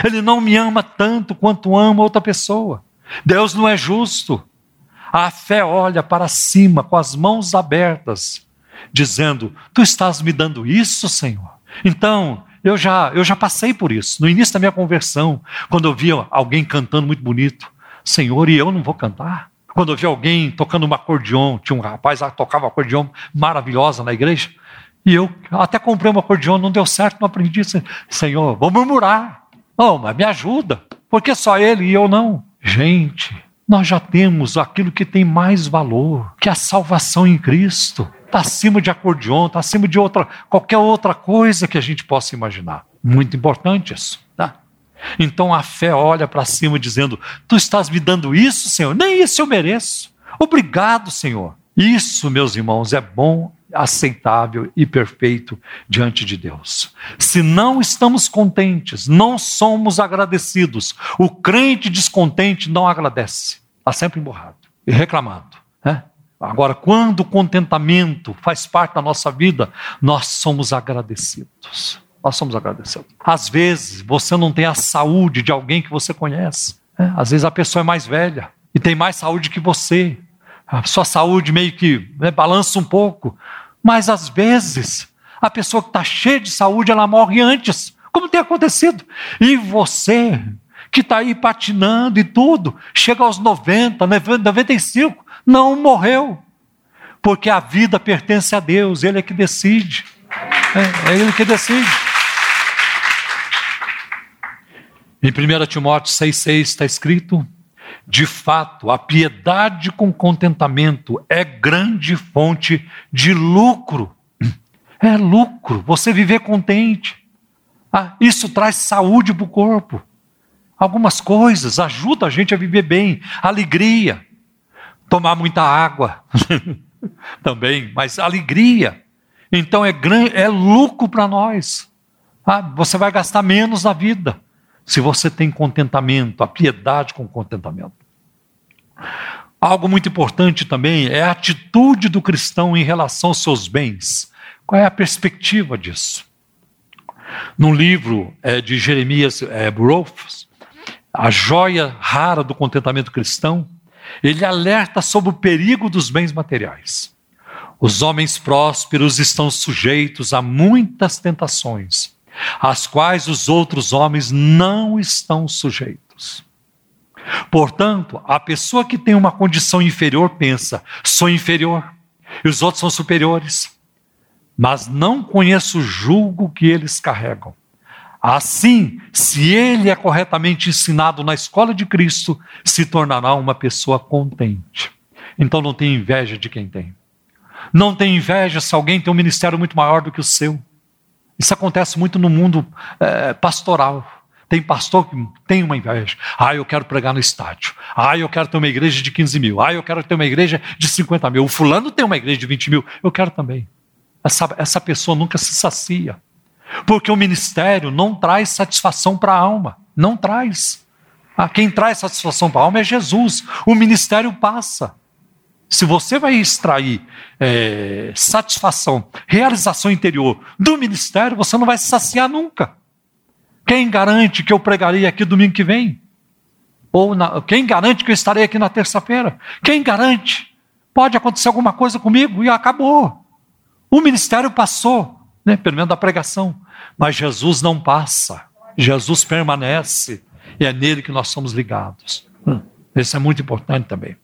Ele não me ama tanto quanto ama outra pessoa. Deus não é justo. A fé olha para cima com as mãos abertas, dizendo: Tu estás me dando isso, Senhor? Então, eu já, eu já passei por isso. No início da minha conversão, quando eu via alguém cantando muito bonito, Senhor, e eu não vou cantar? Quando eu vi alguém tocando um acordeon, tinha um rapaz lá que tocava um acordeon maravilhosa na igreja, e eu até comprei um acordeão, não deu certo, não aprendi. Senhor, vou murmurar. Oh, mas me ajuda. Por que só ele e eu não? Gente, nós já temos aquilo que tem mais valor, que é a salvação em Cristo. Está acima de acordeon, está acima de outra, qualquer outra coisa que a gente possa imaginar. Muito importante isso. Tá? Então a fé olha para cima dizendo: Tu estás me dando isso, Senhor? Nem isso eu mereço. Obrigado, Senhor. Isso, meus irmãos, é bom, aceitável e perfeito diante de Deus. Se não estamos contentes, não somos agradecidos. O crente descontente não agradece. Está sempre emborrado e reclamando. Agora, quando o contentamento faz parte da nossa vida, nós somos agradecidos. Nós somos agradecidos. Às vezes, você não tem a saúde de alguém que você conhece. Né? Às vezes, a pessoa é mais velha e tem mais saúde que você. A sua saúde meio que né, balança um pouco. Mas, às vezes, a pessoa que está cheia de saúde, ela morre antes. Como tem acontecido. E você, que está aí patinando e tudo, chega aos 90, 95, não morreu. Porque a vida pertence a Deus, Ele é que decide. É, é Ele que decide. Em 1 Timóteo 6,6 está escrito: de fato, a piedade com contentamento é grande fonte de lucro. É lucro, você viver contente. Ah, isso traz saúde para o corpo. Algumas coisas ajudam a gente a viver bem, alegria tomar muita água (laughs) também, mas alegria. Então é, grande, é lucro para nós. Ah, você vai gastar menos na vida se você tem contentamento, a piedade com contentamento. Algo muito importante também é a atitude do cristão em relação aos seus bens. Qual é a perspectiva disso? No livro é, de Jeremias é, Burroughs, A Joia Rara do Contentamento Cristão, ele alerta sobre o perigo dos bens materiais. Os homens prósperos estão sujeitos a muitas tentações, às quais os outros homens não estão sujeitos. Portanto, a pessoa que tem uma condição inferior pensa: sou inferior, e os outros são superiores. Mas não conheço o julgo que eles carregam. Assim, se ele é corretamente ensinado na escola de Cristo, se tornará uma pessoa contente. Então não tem inveja de quem tem. Não tem inveja se alguém tem um ministério muito maior do que o seu. Isso acontece muito no mundo é, pastoral. Tem pastor que tem uma inveja. Ah, eu quero pregar no estádio. Ah, eu quero ter uma igreja de 15 mil. Ah, eu quero ter uma igreja de 50 mil. O fulano tem uma igreja de 20 mil. Eu quero também. Essa, essa pessoa nunca se sacia. Porque o ministério não traz satisfação para a alma. Não traz. Ah, quem traz satisfação para a alma é Jesus. O ministério passa. Se você vai extrair é, satisfação, realização interior do ministério, você não vai se saciar nunca. Quem garante que eu pregarei aqui domingo que vem? Ou na, quem garante que eu estarei aqui na terça-feira? Quem garante? Pode acontecer alguma coisa comigo e acabou. O ministério passou né? pelo menos da pregação. Mas Jesus não passa, Jesus permanece, e é nele que nós somos ligados. Hum. Isso é muito importante também.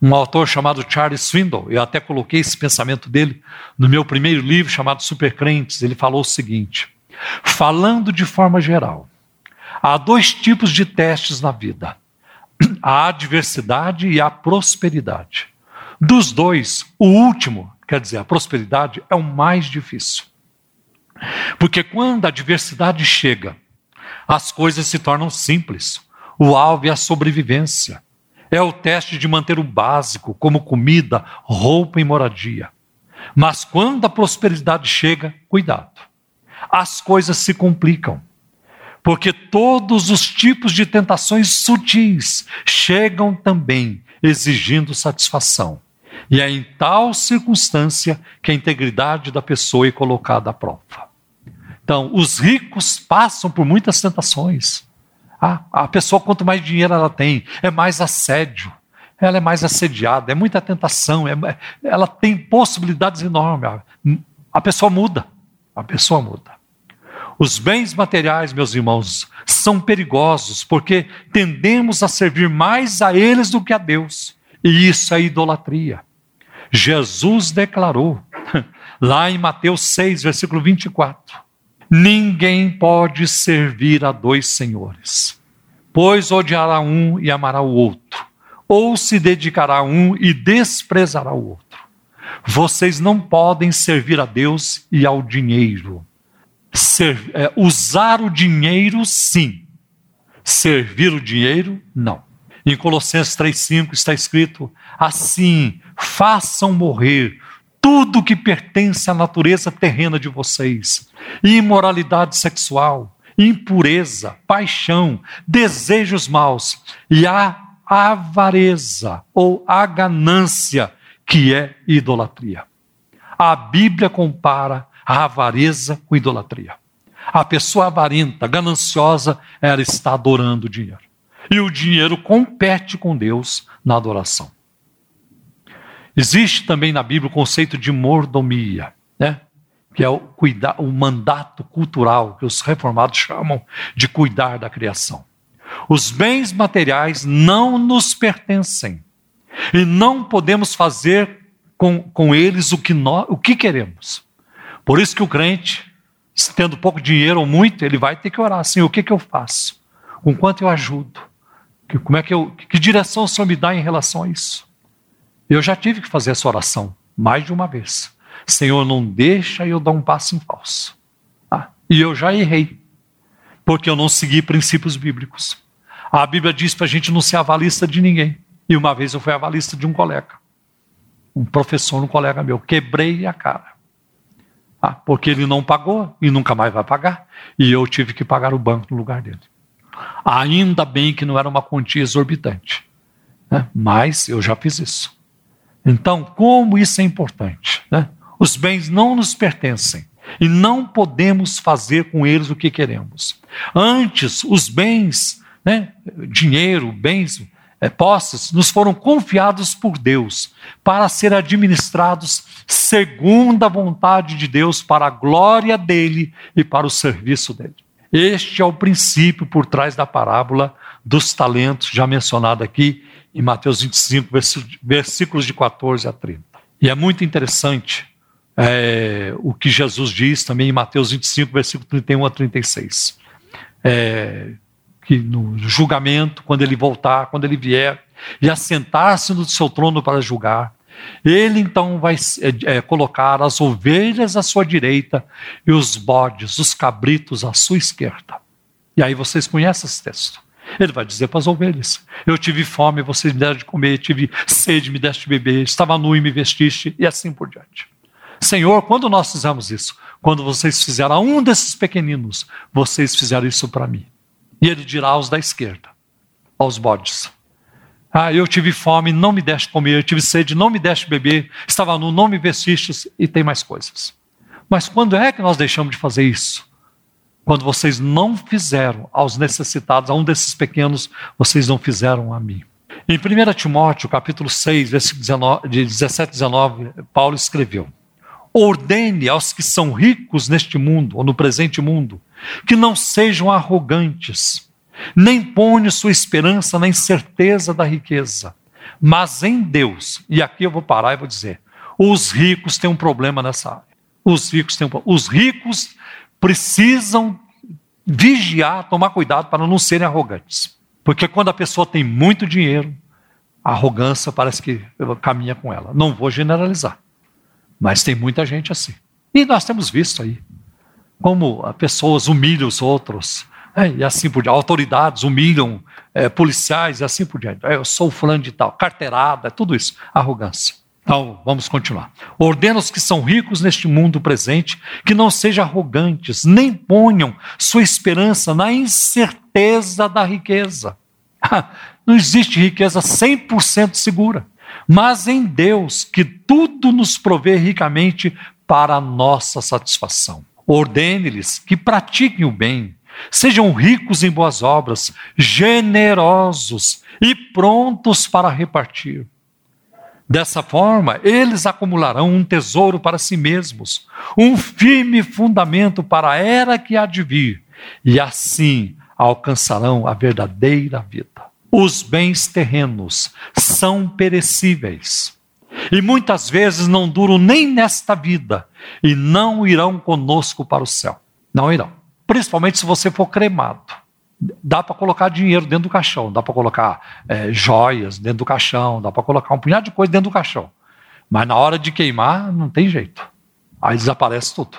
Um autor chamado Charles Swindoll, eu até coloquei esse pensamento dele no meu primeiro livro chamado Supercrentes, ele falou o seguinte: falando de forma geral, há dois tipos de testes na vida: (clears throat) a adversidade e a prosperidade. Dos dois, o último Quer dizer, a prosperidade é o mais difícil. Porque quando a adversidade chega, as coisas se tornam simples. O alvo é a sobrevivência. É o teste de manter o básico, como comida, roupa e moradia. Mas quando a prosperidade chega, cuidado. As coisas se complicam. Porque todos os tipos de tentações sutis chegam também exigindo satisfação. E é em tal circunstância que a integridade da pessoa é colocada à prova. Então, os ricos passam por muitas tentações. Ah, a pessoa, quanto mais dinheiro ela tem, é mais assédio, ela é mais assediada, é muita tentação, é, ela tem possibilidades enormes. A pessoa muda, a pessoa muda. Os bens materiais, meus irmãos, são perigosos porque tendemos a servir mais a eles do que a Deus. E isso é idolatria. Jesus declarou, (laughs) lá em Mateus 6, versículo 24: Ninguém pode servir a dois senhores, pois odiará um e amará o outro, ou se dedicará a um e desprezará o outro. Vocês não podem servir a Deus e ao dinheiro. Ser, é, usar o dinheiro, sim. Servir o dinheiro, não. Em Colossenses 3,5 está escrito: Assim, façam morrer tudo que pertence à natureza terrena de vocês: imoralidade sexual, impureza, paixão, desejos maus e a avareza ou a ganância, que é idolatria. A Bíblia compara a avareza com idolatria. A pessoa avarenta, gananciosa, ela está adorando o dinheiro. E o dinheiro compete com Deus na adoração. Existe também na Bíblia o conceito de mordomia, né? que é o, cuidar, o mandato cultural que os reformados chamam de cuidar da criação. Os bens materiais não nos pertencem e não podemos fazer com, com eles o que, nós, o que queremos. Por isso que o crente, tendo pouco dinheiro ou muito, ele vai ter que orar assim: o que, que eu faço? Com quanto eu ajudo? Que, como é que, eu, que direção o Senhor me dá em relação a isso? Eu já tive que fazer essa oração mais de uma vez. Senhor, não deixa eu dar um passo em falso. Ah, e eu já errei, porque eu não segui princípios bíblicos. A Bíblia diz para a gente não ser avalista de ninguém. E uma vez eu fui avalista de um colega, um professor, um colega meu. Quebrei a cara. Ah, porque ele não pagou e nunca mais vai pagar. E eu tive que pagar o banco no lugar dele. Ainda bem que não era uma quantia exorbitante. Né? Mas eu já fiz isso. Então, como isso é importante? Né? Os bens não nos pertencem e não podemos fazer com eles o que queremos. Antes, os bens, né, dinheiro, bens, é, posses, nos foram confiados por Deus para ser administrados segundo a vontade de Deus, para a glória dele e para o serviço dele. Este é o princípio por trás da parábola dos talentos, já mencionada aqui em Mateus 25, versículos de 14 a 30. E é muito interessante é, o que Jesus diz também em Mateus 25, versículo 31 a 36. É, que no julgamento, quando ele voltar, quando ele vier, e assentar-se no seu trono para julgar, ele então vai é, colocar as ovelhas à sua direita e os bodes, os cabritos à sua esquerda. E aí vocês conhecem esse texto. Ele vai dizer para as ovelhas: Eu tive fome, vocês me deram de comer, tive sede, me deste de beber, estava nu e me vestiste, e assim por diante. Senhor, quando nós fizemos isso? Quando vocês fizeram a um desses pequeninos, vocês fizeram isso para mim. E ele dirá aos da esquerda, aos bodes: Ah, eu tive fome, não me deste comer, eu tive sede, não me deste beber, estava nu, não me vestistes, e tem mais coisas. Mas quando é que nós deixamos de fazer isso? Quando vocês não fizeram aos necessitados, a um desses pequenos, vocês não fizeram a mim. Em 1 Timóteo, capítulo 6, versículo de 17 e 19, Paulo escreveu: Ordene aos que são ricos neste mundo, ou no presente mundo, que não sejam arrogantes, nem ponham sua esperança na incerteza da riqueza, mas em Deus. E aqui eu vou parar e vou dizer: os ricos têm um problema nessa área. Os ricos têm um Os ricos precisam vigiar, tomar cuidado para não serem arrogantes. Porque quando a pessoa tem muito dinheiro, a arrogância parece que caminha com ela. Não vou generalizar, mas tem muita gente assim. E nós temos visto aí como pessoas humilham os outros, e assim por diante. Autoridades humilham é, policiais e assim por diante. É, eu sou fulano de tal, carteirada, tudo isso, arrogância. Então, vamos continuar. Ordena os que são ricos neste mundo presente que não sejam arrogantes, nem ponham sua esperança na incerteza da riqueza. (laughs) Não existe riqueza 100% segura, mas em Deus, que tudo nos provê ricamente para a nossa satisfação. Ordene-lhes que pratiquem o bem, sejam ricos em boas obras, generosos e prontos para repartir Dessa forma, eles acumularão um tesouro para si mesmos, um firme fundamento para a era que há de vir, e assim alcançarão a verdadeira vida. Os bens terrenos são perecíveis e muitas vezes não duram nem nesta vida e não irão conosco para o céu. Não irão. Principalmente se você for cremado dá para colocar dinheiro dentro do caixão, dá para colocar é, joias dentro do caixão, dá para colocar um punhado de coisa dentro do caixão. Mas na hora de queimar, não tem jeito. Aí desaparece tudo.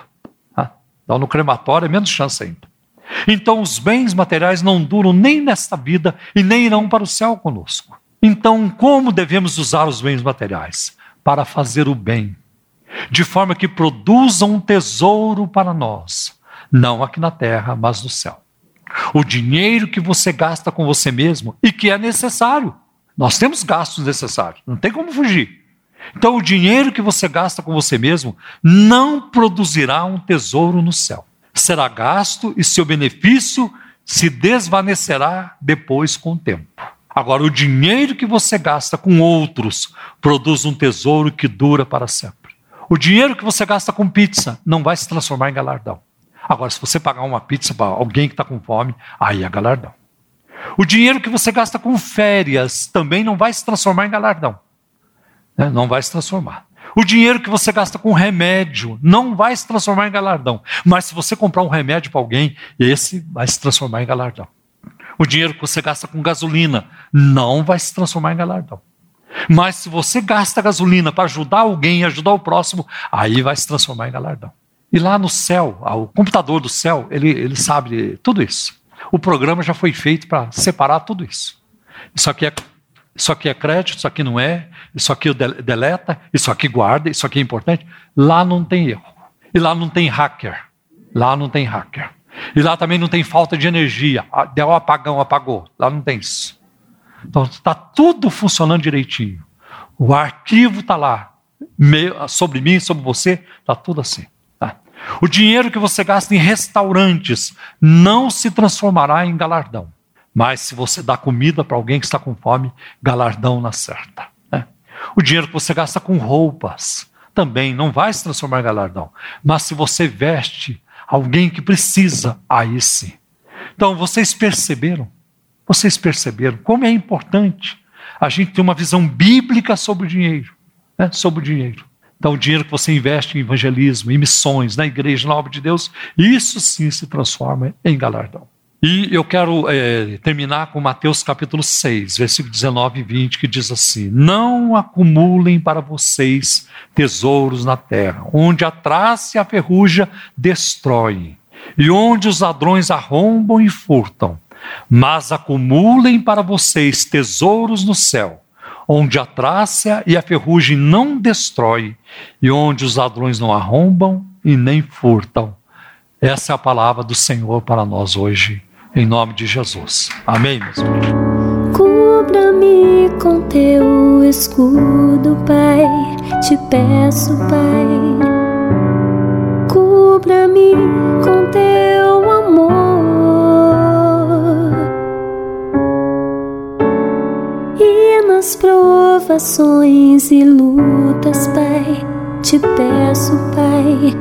Tá? Então no crematório é menos chance ainda. Então os bens materiais não duram nem nesta vida e nem irão para o céu conosco. Então, como devemos usar os bens materiais? Para fazer o bem, de forma que produzam um tesouro para nós, não aqui na terra, mas no céu. O dinheiro que você gasta com você mesmo e que é necessário. Nós temos gastos necessários, não tem como fugir. Então, o dinheiro que você gasta com você mesmo não produzirá um tesouro no céu. Será gasto e seu benefício se desvanecerá depois com o tempo. Agora, o dinheiro que você gasta com outros produz um tesouro que dura para sempre. O dinheiro que você gasta com pizza não vai se transformar em galardão. Agora, se você pagar uma pizza para alguém que está com fome, aí é galardão. O dinheiro que você gasta com férias também não vai se transformar em galardão. Né? Não vai se transformar. O dinheiro que você gasta com remédio não vai se transformar em galardão. Mas se você comprar um remédio para alguém, esse vai se transformar em galardão. O dinheiro que você gasta com gasolina não vai se transformar em galardão. Mas se você gasta gasolina para ajudar alguém, ajudar o próximo, aí vai se transformar em galardão. E lá no céu, o computador do céu, ele, ele sabe tudo isso. O programa já foi feito para separar tudo isso. Isso aqui, é, isso aqui é crédito, isso aqui não é, isso aqui deleta, isso aqui guarda, isso aqui é importante. Lá não tem erro. E lá não tem hacker. Lá não tem hacker. E lá também não tem falta de energia. Deu um apagão, apagou. Lá não tem isso. Então está tudo funcionando direitinho. O arquivo está lá. sobre mim, sobre você, está tudo assim. O dinheiro que você gasta em restaurantes não se transformará em galardão. Mas se você dá comida para alguém que está com fome, galardão na certa. Né? O dinheiro que você gasta com roupas também não vai se transformar em galardão. Mas se você veste alguém que precisa, aí sim. Então, vocês perceberam? Vocês perceberam como é importante a gente ter uma visão bíblica sobre o dinheiro, né? sobre o dinheiro. Então, o dinheiro que você investe em evangelismo, em missões, na igreja, na obra de Deus, isso sim se transforma em galardão. E eu quero é, terminar com Mateus capítulo 6, versículo 19 e 20, que diz assim: Não acumulem para vocês tesouros na terra, onde a traça e a ferrugem destroem, e onde os ladrões arrombam e furtam, mas acumulem para vocês tesouros no céu, onde a traça e a ferrugem não destrói, e onde os ladrões não arrombam e nem furtam. Essa é a palavra do Senhor para nós hoje em nome de Jesus. Amém, meus irmãos. Cubra-me com teu escudo, Pai, te peço, Pai. Cubra-me com teu amor. Nas provações e lutas, Pai, te peço, Pai,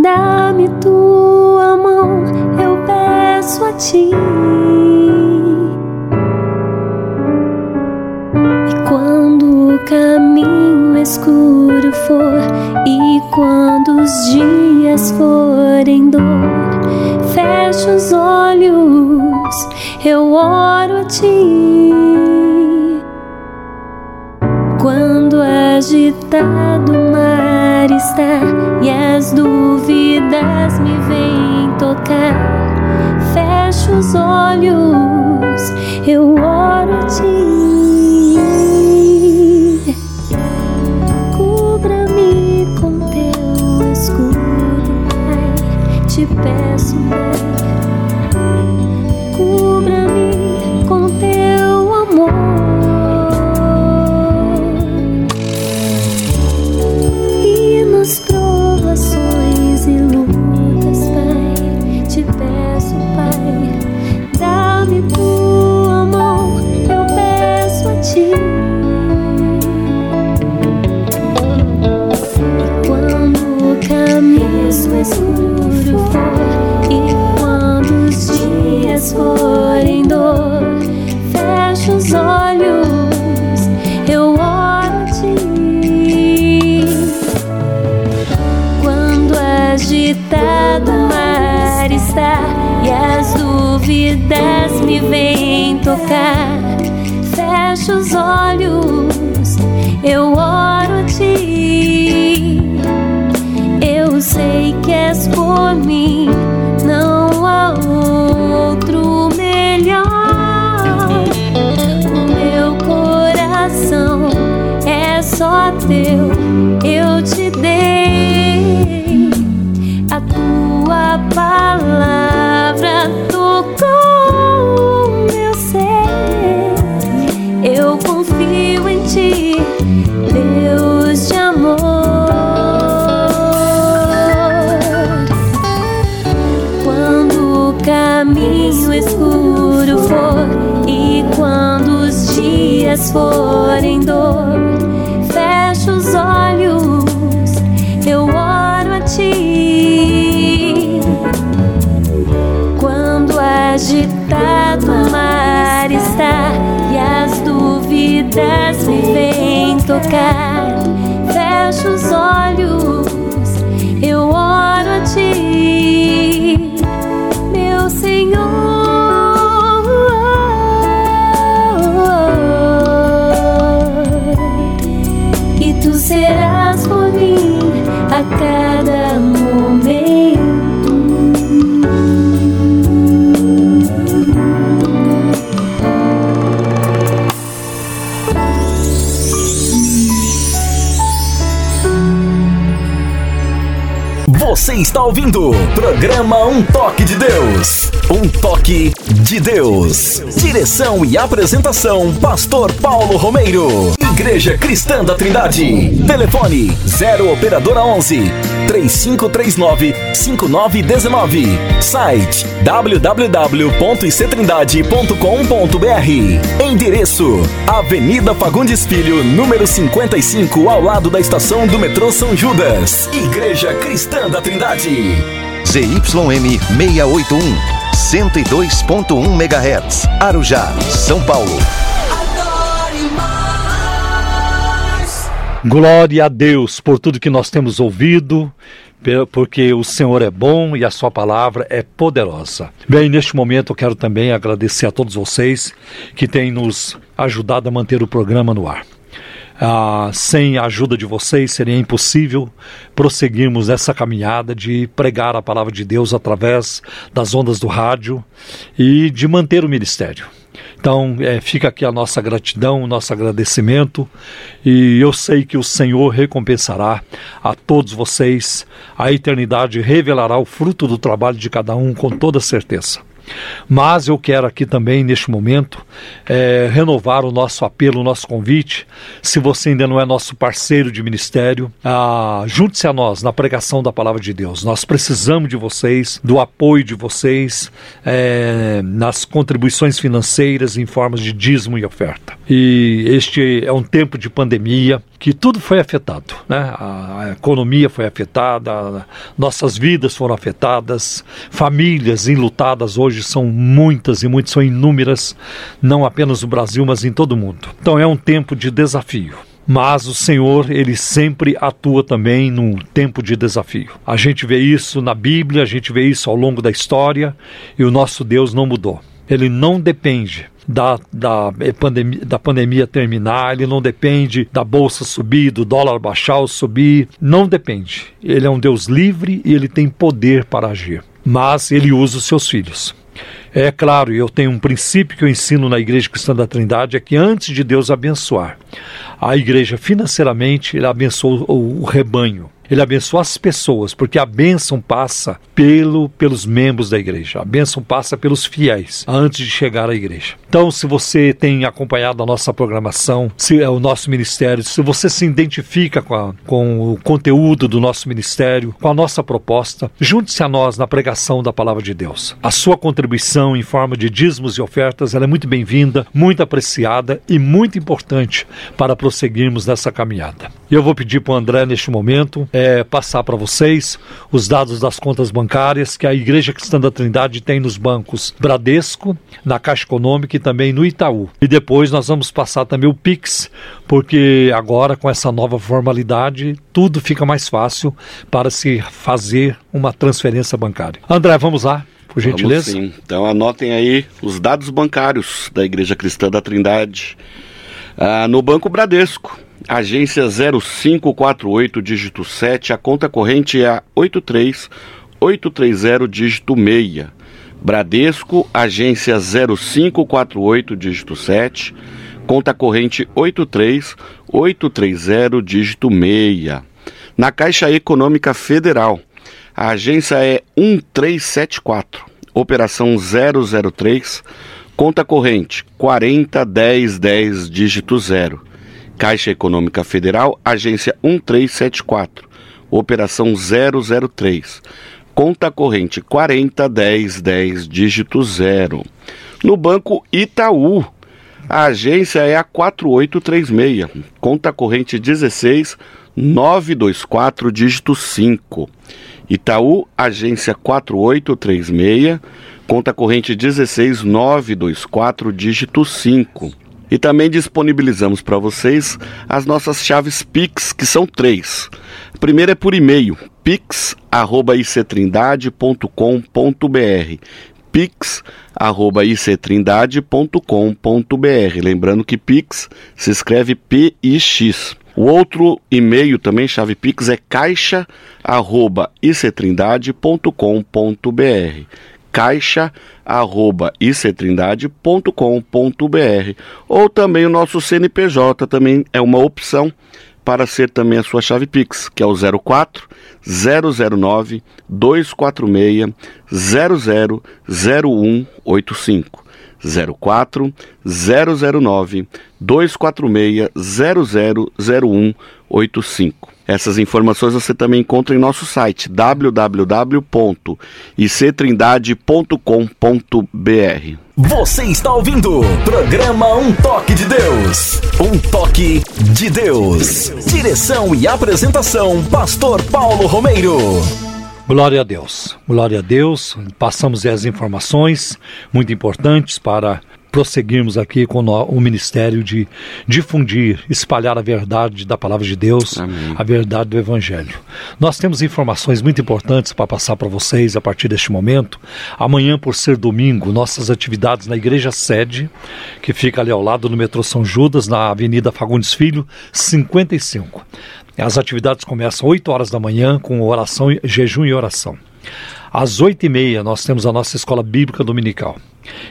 dá-me tua mão, eu peço a ti. E quando o caminho escuro for, e quando os dias forem dor, fecho os olhos, eu oro a ti. Quando agitado o mar está e as dúvidas me vêm tocar fecho os olhos, eu oro a ti. Cubra-me com teu escudo, te peço, Pai. Dias forem dor, os olhos, eu oro a ti. Quando agitado o mar está e as dúvidas me vêm tocar, fecho os olhos, Você está ouvindo programa Um Toque de Deus. Um Toque de Deus. Direção e apresentação: Pastor Paulo Romeiro. Igreja Cristã da Trindade. Telefone 0 Operadora 11 3539 5919. Site www.ictrindade.com.br. Endereço: Avenida Fagundes Filho, número 55, ao lado da estação do metrô São Judas. Igreja Cristã da Trindade. ZYM 681, 102.1 MHz, Arujá, São Paulo. Glória a Deus por tudo que nós temos ouvido, porque o Senhor é bom e a sua palavra é poderosa. Bem, neste momento eu quero também agradecer a todos vocês que têm nos ajudado a manter o programa no ar. Ah, sem a ajuda de vocês seria impossível prosseguirmos essa caminhada de pregar a palavra de Deus através das ondas do rádio e de manter o ministério. Então, eh, fica aqui a nossa gratidão, o nosso agradecimento, e eu sei que o Senhor recompensará a todos vocês, a eternidade revelará o fruto do trabalho de cada um com toda certeza. Mas eu quero aqui também, neste momento, eh, renovar o nosso apelo, o nosso convite. Se você ainda não é nosso parceiro de ministério, ah, junte-se a nós na pregação da palavra de Deus. Nós precisamos de vocês, do apoio de vocês eh, nas contribuições financeiras em formas de dízimo e oferta. E este é um tempo de pandemia que tudo foi afetado, né? A, a economia foi afetada, nossas vidas foram afetadas, famílias enlutadas hoje são muitas e muitas, são inúmeras, não apenas no Brasil, mas em todo o mundo. Então é um tempo de desafio. Mas o Senhor, ele sempre atua também num tempo de desafio. A gente vê isso na Bíblia, a gente vê isso ao longo da história, e o nosso Deus não mudou. Ele não depende da, da, pandemia, da pandemia terminar, ele não depende da bolsa subir, do dólar baixar ou subir, não depende. Ele é um Deus livre e ele tem poder para agir, mas ele usa os seus filhos. É claro, eu tenho um princípio que eu ensino na Igreja Cristã da Trindade, é que antes de Deus abençoar a igreja financeiramente, ele abençoa o rebanho. Ele abençoa as pessoas, porque a bênção passa pelo, pelos membros da igreja. A bênção passa pelos fiéis antes de chegar à igreja. Então, se você tem acompanhado a nossa programação, se é o nosso ministério, se você se identifica com, a, com o conteúdo do nosso ministério, com a nossa proposta, junte-se a nós na pregação da palavra de Deus. A sua contribuição em forma de dízimos e ofertas ela é muito bem-vinda, muito apreciada e muito importante para prosseguirmos nessa caminhada. E eu vou pedir para o André, neste momento, é, passar para vocês os dados das contas bancárias que a Igreja Cristã da Trindade tem nos bancos Bradesco, na Caixa Econômica e também no Itaú. E depois nós vamos passar também o Pix, porque agora com essa nova formalidade tudo fica mais fácil para se fazer uma transferência bancária. André, vamos lá, por gentileza. Vamos sim. Então anotem aí os dados bancários da Igreja Cristã da Trindade. Ah, no Banco Bradesco, agência 0548, dígito 7, a conta corrente é a 83830, dígito 6. Bradesco, agência 0548, dígito 7, conta corrente 83830, dígito 6. Na Caixa Econômica Federal, a agência é 1374, operação 003, conta corrente 401010, dígito 0. Caixa Econômica Federal, agência 1374, operação 003. Conta corrente 401010, dígito 0. No Banco Itaú, a agência é a 4836, conta corrente 16924, dígito 5. Itaú, agência 4836, conta corrente 16924, dígito 5. E também disponibilizamos para vocês as nossas chaves Pix, que são três. A primeira é por e-mail, pix@ictrindade.com.br. pix@ictrindade.com.br. Lembrando que Pix se escreve P I X. O outro e-mail também, chave Pix, é caixa@ictrindade.com.br caixa@ictrindade.com.br ou também o nosso CNPJ também é uma opção para ser também a sua chave Pix, que é o 04 009 246 000185. 04 009 246 000185. Essas informações você também encontra em nosso site www.ictrindade.com.br. Você está ouvindo programa Um Toque de Deus. Um toque de Deus. Direção e apresentação, Pastor Paulo Romeiro. Glória a Deus, glória a Deus. Passamos as informações muito importantes para prosseguirmos aqui com o ministério de difundir, espalhar a verdade da palavra de Deus, Amém. a verdade do Evangelho. Nós temos informações muito importantes para passar para vocês a partir deste momento. Amanhã, por ser domingo, nossas atividades na igreja sede, que fica ali ao lado do metrô São Judas, na Avenida Fagundes Filho, 55. As atividades começam 8 horas da manhã com oração, jejum e oração. Às 8 e meia nós temos a nossa escola bíblica dominical.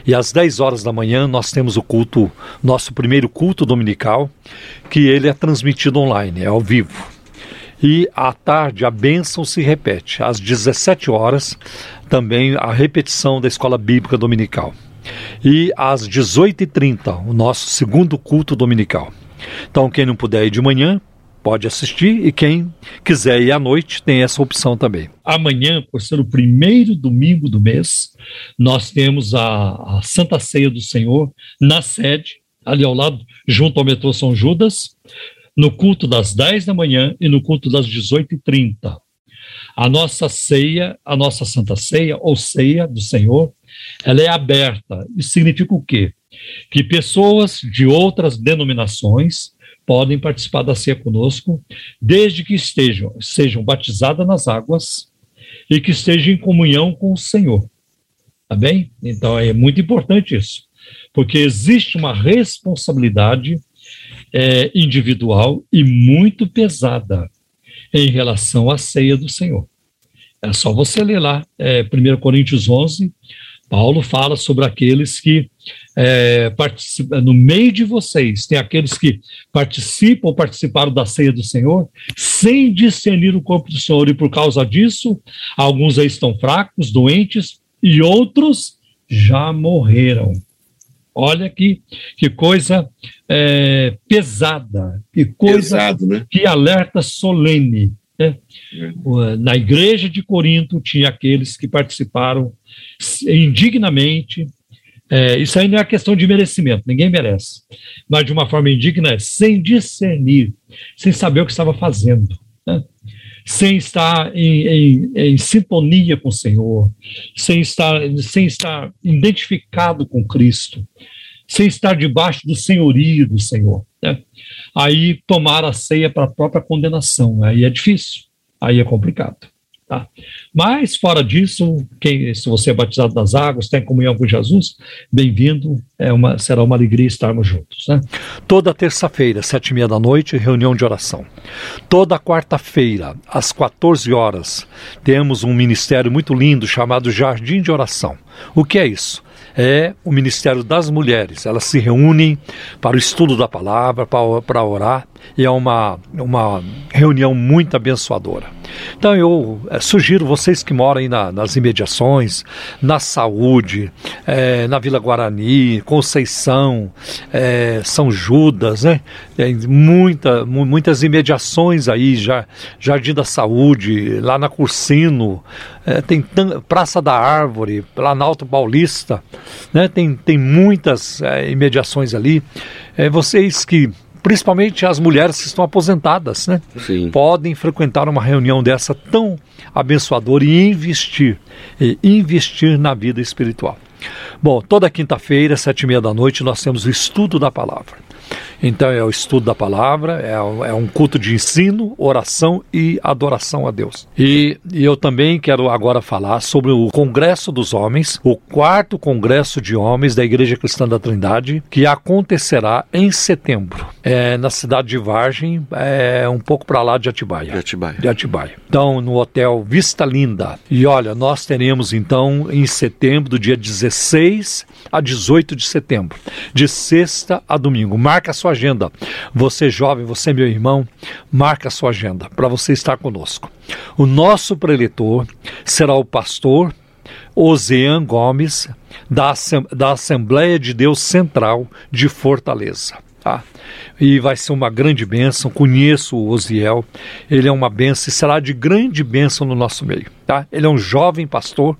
E às 10 horas da manhã nós temos o culto, nosso primeiro culto dominical, que ele é transmitido online, é ao vivo. E à tarde a bênção se repete. Às 17 horas também a repetição da escola bíblica dominical. E às 18h30 o nosso segundo culto dominical. Então quem não puder ir de manhã, pode assistir e quem quiser ir à noite tem essa opção também. Amanhã, por ser o primeiro domingo do mês, nós temos a, a Santa Ceia do Senhor na sede, ali ao lado, junto ao metrô São Judas, no culto das 10 da manhã e no culto das 18h30. A nossa ceia, a nossa Santa Ceia, ou ceia do Senhor, ela é aberta. Isso significa o quê? Que pessoas de outras denominações podem participar da ceia conosco, desde que estejam, sejam batizadas nas águas e que estejam em comunhão com o Senhor. Tá bem? Então é muito importante isso, porque existe uma responsabilidade é, individual e muito pesada em relação à ceia do Senhor. É só você ler lá, é, 1 Coríntios 11, Paulo fala sobre aqueles que é, participam, no meio de vocês, tem aqueles que participam ou participaram da ceia do Senhor sem discernir o corpo do Senhor, e por causa disso, alguns aí estão fracos, doentes, e outros já morreram. Olha que, que coisa é, pesada, que coisa Pesado, né? que alerta solene. Né? É. Na igreja de Corinto tinha aqueles que participaram indignamente. É, isso aí não é questão de merecimento, ninguém merece. Mas de uma forma indigna, sem discernir, sem saber o que estava fazendo. Né? sem estar em, em, em, sintonia com o Senhor, sem estar, sem estar identificado com Cristo, sem estar debaixo do senhorio do Senhor. Né? Aí tomar a ceia para a própria condenação, aí é difícil, aí é complicado. Tá? Mas, fora disso, quem, se você é batizado nas águas, tem comunhão com Jesus, bem-vindo, é uma, será uma alegria estarmos juntos. Né? Toda terça-feira, sete e meia da noite, reunião de oração. Toda quarta-feira, às 14 horas, temos um ministério muito lindo chamado Jardim de Oração. O que é isso? É o Ministério das Mulheres. Elas se reúnem para o estudo da palavra, para, orar, e é uma, uma reunião muito abençoadora. Então eu é, sugiro vocês que moram aí na, nas imediações, na saúde, é, na Vila Guarani, Conceição, é, São Judas, né? Tem muita, muitas imediações aí, já, Jardim da Saúde, lá na Cursino, tem Praça da Árvore, lá na Alto Paulista, né? tem, tem muitas imediações ali. vocês que principalmente as mulheres que estão aposentadas, né? Sim. Podem frequentar uma reunião dessa tão abençoadora e investir, e investir na vida espiritual. Bom, toda quinta-feira, sete e meia da noite, nós temos o estudo da palavra. Então é o estudo da palavra, é, é um culto de ensino, oração e adoração a Deus. E, e, eu também quero agora falar sobre o Congresso dos Homens, o quarto Congresso de Homens da Igreja Cristã da Trindade, que acontecerá em setembro, é, na cidade de Vargem, é, um pouco para lá de Atibaia. De Atibaia. De Atibaia. Então, no Hotel Vista Linda. E olha, nós teremos então em setembro, do dia 16 a 18 de setembro, de sexta a domingo. Marca a sua agenda. Você jovem, você meu irmão, marca a sua agenda para você estar conosco. O nosso preletor será o pastor Ozean Gomes, da Assembleia de Deus Central de Fortaleza. Tá? E vai ser uma grande bênção. Conheço o Osiel, ele é uma bênção e será de grande bênção no nosso meio. Tá? Ele é um jovem pastor,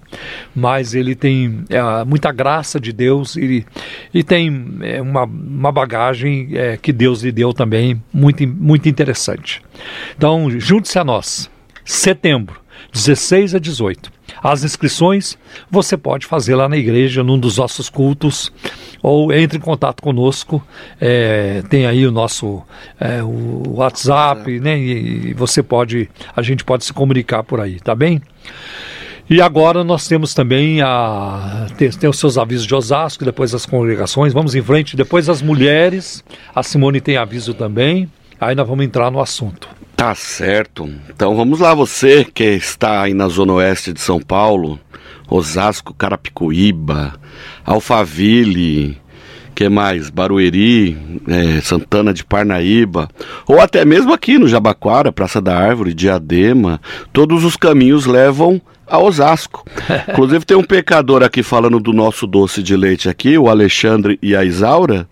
mas ele tem é, muita graça de Deus e, e tem é, uma, uma bagagem é, que Deus lhe deu também muito, muito interessante. Então, junte-se a nós. Setembro, 16 a 18. As inscrições você pode fazer lá na igreja, num dos nossos cultos, ou entre em contato conosco. É, tem aí o nosso é, o WhatsApp, né? E, e você pode, a gente pode se comunicar por aí, tá bem? E agora nós temos também a tem, tem, os seus avisos de Osasco, depois as congregações. Vamos em frente, depois as mulheres. A Simone tem aviso também. Aí nós vamos entrar no assunto. Tá certo. Então vamos lá, você que está aí na zona oeste de São Paulo, Osasco, Carapicuíba, Alphaville, que mais? Barueri, é, Santana de Parnaíba, ou até mesmo aqui no Jabaquara, Praça da Árvore, Diadema, todos os caminhos levam a Osasco. (laughs) Inclusive tem um pecador aqui falando do nosso doce de leite aqui, o Alexandre e a Isaura,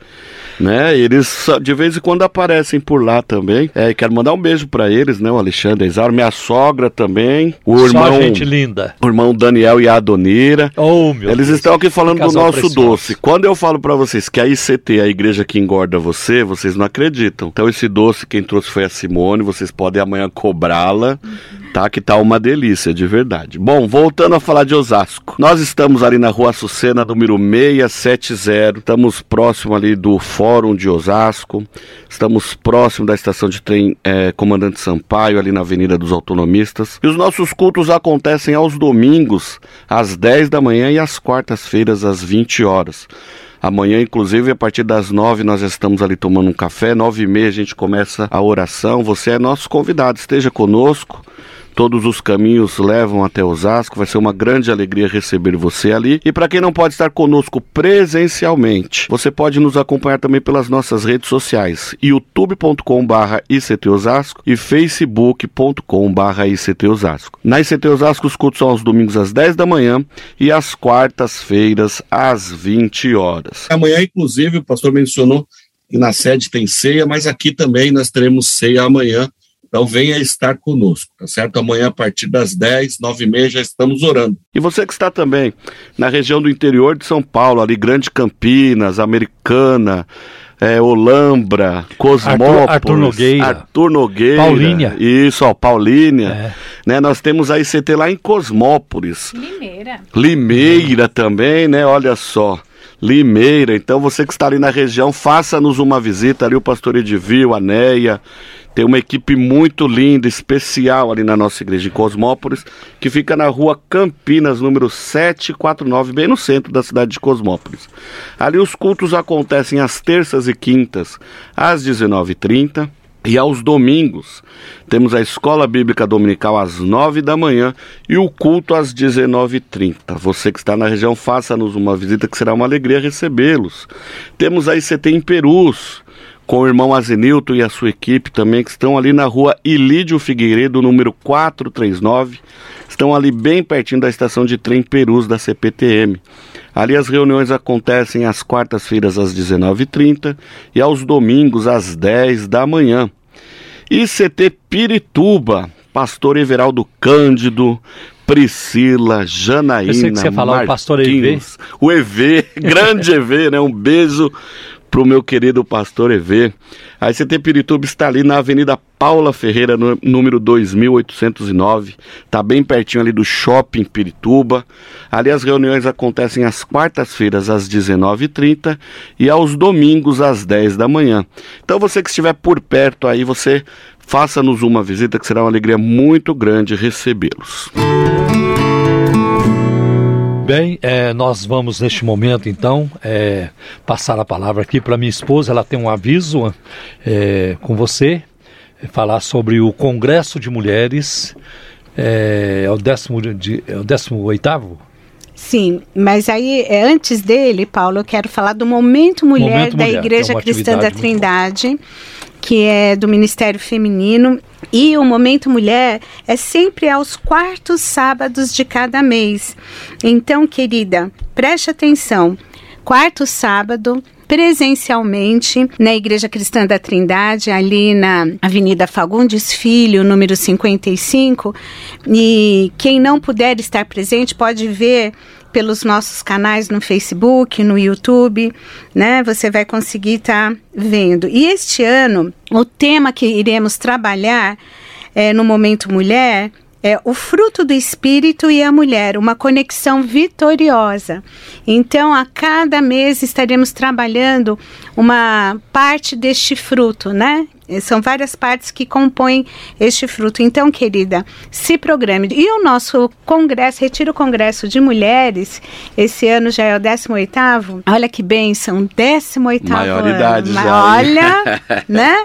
né? Eles de vez em quando aparecem por lá também. É, quero mandar um beijo para eles, né? O Alexandre, a Isaura, minha sogra também, o Só irmão, gente linda. O irmão Daniel e a Adonira. Oh, meu Eles Deus. estão aqui falando do nosso precioso. doce. Quando eu falo para vocês que a ICT, a igreja que engorda você, vocês não acreditam. Então esse doce quem trouxe foi a Simone, vocês podem amanhã cobrá-la. Uhum tá? Que tá uma delícia, de verdade. Bom, voltando a falar de Osasco. Nós estamos ali na rua Açucena, número 670. Estamos próximo ali do Fórum de Osasco. Estamos próximo da estação de trem é, Comandante Sampaio, ali na Avenida dos Autonomistas. E os nossos cultos acontecem aos domingos, às 10 da manhã e às quartas-feiras, às 20 horas. Amanhã, inclusive, a partir das nove, nós estamos ali tomando um café. Nove e meia a gente começa a oração. Você é nosso convidado, esteja conosco. Todos os caminhos levam até Osasco. Vai ser uma grande alegria receber você ali. E para quem não pode estar conosco presencialmente, você pode nos acompanhar também pelas nossas redes sociais: youtube.com/barra ictosasco e facebook.com/barra ictosasco. Na ICT Osasco, os cultos são aos domingos às 10 da manhã e às quartas-feiras às 20 horas. Amanhã, inclusive, o pastor mencionou que na sede tem ceia, mas aqui também nós teremos ceia amanhã então venha estar conosco, tá certo? Amanhã a partir das 10, 9 e meia já estamos orando. E você que está também na região do interior de São Paulo, ali Grande Campinas, Americana, é, Olambra, Cosmópolis, Arthur, Arthur, Nogueira, Arthur Nogueira, Paulínia, isso, ó, Paulínia, é. né? Nós temos a ICT lá em Cosmópolis, Limeira, Limeira também, né? Olha só. Limeira. Então você que está ali na região, faça-nos uma visita ali, o pastor Edivio, a Neia. Tem uma equipe muito linda, especial ali na nossa igreja em Cosmópolis, que fica na rua Campinas, número 749, bem no centro da cidade de Cosmópolis. Ali os cultos acontecem às terças e quintas, às 19h30. E aos domingos temos a escola bíblica dominical às 9 da manhã e o culto às 19h30. Você que está na região, faça-nos uma visita que será uma alegria recebê-los. Temos a ICT em Perus, com o irmão Azenilton e a sua equipe também, que estão ali na rua Ilídio Figueiredo, número 439. Estão ali bem pertinho da estação de trem Perus da CPTM. Ali as reuniões acontecem às quartas-feiras às 19h30 e aos domingos às 10 da manhã. ICT Pirituba, pastor Everaldo Cândido, Priscila, Janaína, Eu sei que você falar o pastor EV. O EV, (laughs) grande EV, né? Um beijo pro meu querido pastor EV. A ICT Pirituba está ali na Avenida Paula Ferreira, no- número 2809. Tá bem pertinho ali do Shopping Pirituba. Ali as reuniões acontecem às quartas-feiras às 19h30 e aos domingos às 10 da manhã. Então você que estiver por perto aí, você faça-nos uma visita que será uma alegria muito grande recebê-los. Bem, é, nós vamos neste momento então é, passar a palavra aqui para minha esposa. Ela tem um aviso é, com você, é, falar sobre o Congresso de Mulheres. É, é o décimo, de, é o décimo oitavo? Sim, mas aí, é, antes dele, Paulo, eu quero falar do Momento Mulher Momento da Mulher, Igreja Cristã da Trindade, que é do Ministério Feminino. E o Momento Mulher é sempre aos quartos sábados de cada mês. Então, querida, preste atenção. Quarto sábado, presencialmente na Igreja Cristã da Trindade, ali na Avenida Fagundes Filho, número 55. E quem não puder estar presente pode ver pelos nossos canais no Facebook, no YouTube, né? Você vai conseguir estar vendo. E este ano, o tema que iremos trabalhar é, no Momento Mulher é o fruto do espírito e a mulher, uma conexão vitoriosa. Então, a cada mês estaremos trabalhando uma parte deste fruto, né? São várias partes que compõem este fruto. Então, querida, se programe. E o nosso congresso, Retiro Congresso de Mulheres, esse ano já é o 18º. Olha que bênção, 18º Maioridade ano. já? Olha, (laughs) né?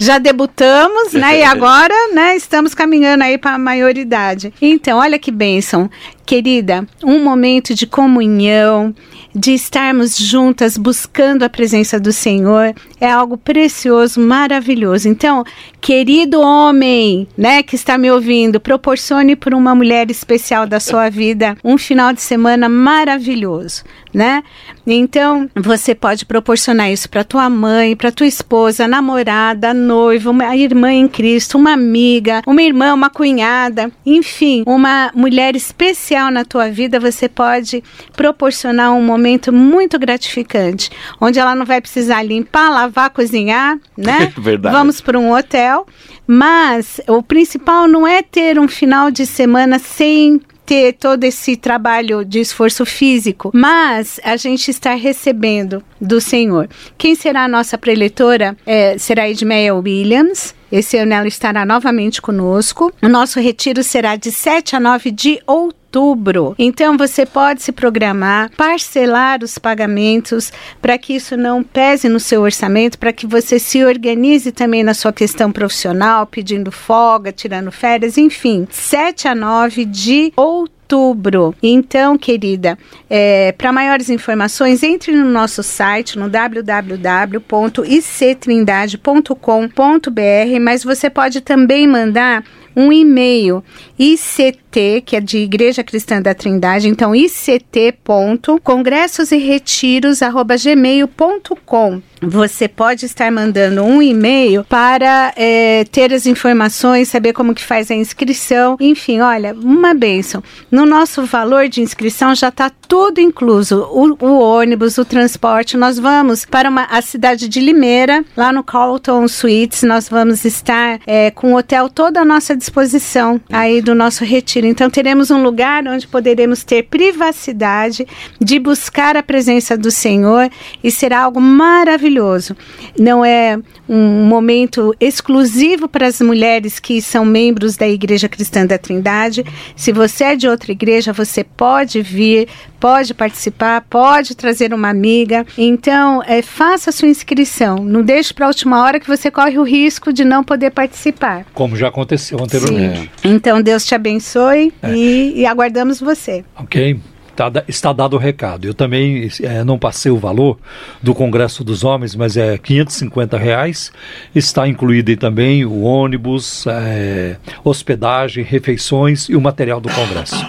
Já debutamos, né? E agora, né, estamos caminhando aí para a maioridade. Então, olha que bênção. Querida, um momento de comunhão, de estarmos juntas buscando a presença do Senhor, é algo precioso, maravilhoso. Então, querido homem, né, que está me ouvindo, proporcione para uma mulher especial da sua vida um final de semana maravilhoso, né? Então, você pode proporcionar isso para tua mãe, para tua esposa, namorada, noiva, uma irmã em Cristo, uma amiga, uma irmã, uma cunhada, enfim, uma mulher especial na tua vida, você pode proporcionar um momento muito gratificante, onde ela não vai precisar limpar, lavar, cozinhar, né? (laughs) Verdade. Vamos para um hotel, mas o principal não é ter um final de semana sem ter todo esse trabalho de esforço físico, mas a gente está recebendo do Senhor. Quem será a nossa preletora é, será Edmeia Williams. Esse ano ela estará novamente conosco. O nosso retiro será de 7 a 9 de outubro outubro. Então você pode se programar, parcelar os pagamentos para que isso não pese no seu orçamento, para que você se organize também na sua questão profissional, pedindo folga, tirando férias, enfim. 7 a 9 de outubro outubro. Então, querida, é, para maiores informações, entre no nosso site no www.ictrindade.com.br, mas você pode também mandar um e-mail ICT, que é de Igreja Cristã da Trindade, então ict.congressos.e.retiros@gmail.com. Você pode estar mandando um e-mail para é, ter as informações, saber como que faz a inscrição, enfim, olha, uma bênção. No nosso valor de inscrição já está tudo incluso, o, o, ônibus, o transporte. Nós vamos para uma, a cidade de Limeira, lá no Carlton Suites, nós vamos estar é, com o hotel toda à nossa disposição aí do nosso retiro Então, teremos um lugar onde poderemos ter privacidade de buscar a presença do Senhor e será algo maravilhoso. Não é um momento exclusivo para as mulheres que são membros da Igreja Cristã da Trindade. Se você é de outra igreja, você pode vir, pode participar, pode trazer uma amiga. Então, é, faça a sua inscrição. Não deixe para a última hora que você corre o risco de não poder participar. Como já aconteceu anteriormente. Sim. Então, Deus te abençoe é. e, e aguardamos você. Ok. Tá, está dado o recado. Eu também é, não passei o valor do Congresso dos Homens, mas é 550 reais. Está incluído aí também o ônibus, é, hospedagem, refeições e o material do Congresso.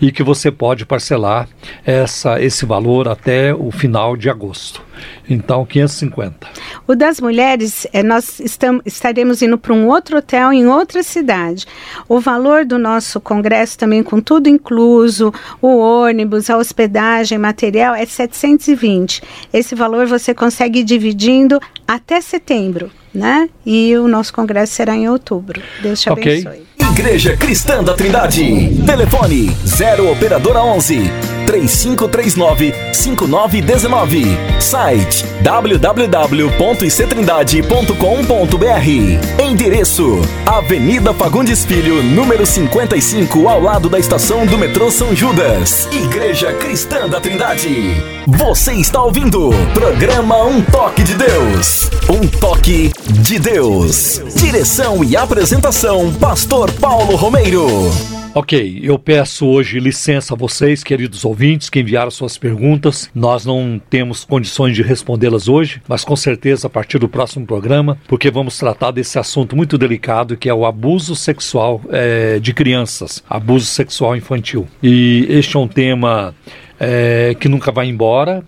E que você pode parcelar essa, esse valor até o final de agosto. Então, 550. O das mulheres, é, nós estamos, estaremos indo para um outro hotel em outra cidade. O valor do nosso congresso, também com tudo incluso, o ônibus, a hospedagem, material, é 720. Esse valor você consegue ir dividindo até setembro, né? E o nosso congresso será em outubro. Deus te okay. abençoe. Igreja Cristã da Trindade. Telefone 0 Operadora 11 3539 5919. Site www.ictrindade.com.br. Endereço: Avenida Fagundes Filho, número 55, ao lado da estação do metrô São Judas. Igreja Cristã da Trindade. Você está ouvindo programa Um Toque de Deus. Um toque de Deus. Direção e apresentação: Pastor Paulo Romeiro. Ok, eu peço hoje licença a vocês, queridos ouvintes, que enviaram suas perguntas. Nós não temos condições de respondê-las hoje, mas com certeza a partir do próximo programa, porque vamos tratar desse assunto muito delicado que é o abuso sexual é, de crianças, abuso sexual infantil. E este é um tema é, que nunca vai embora,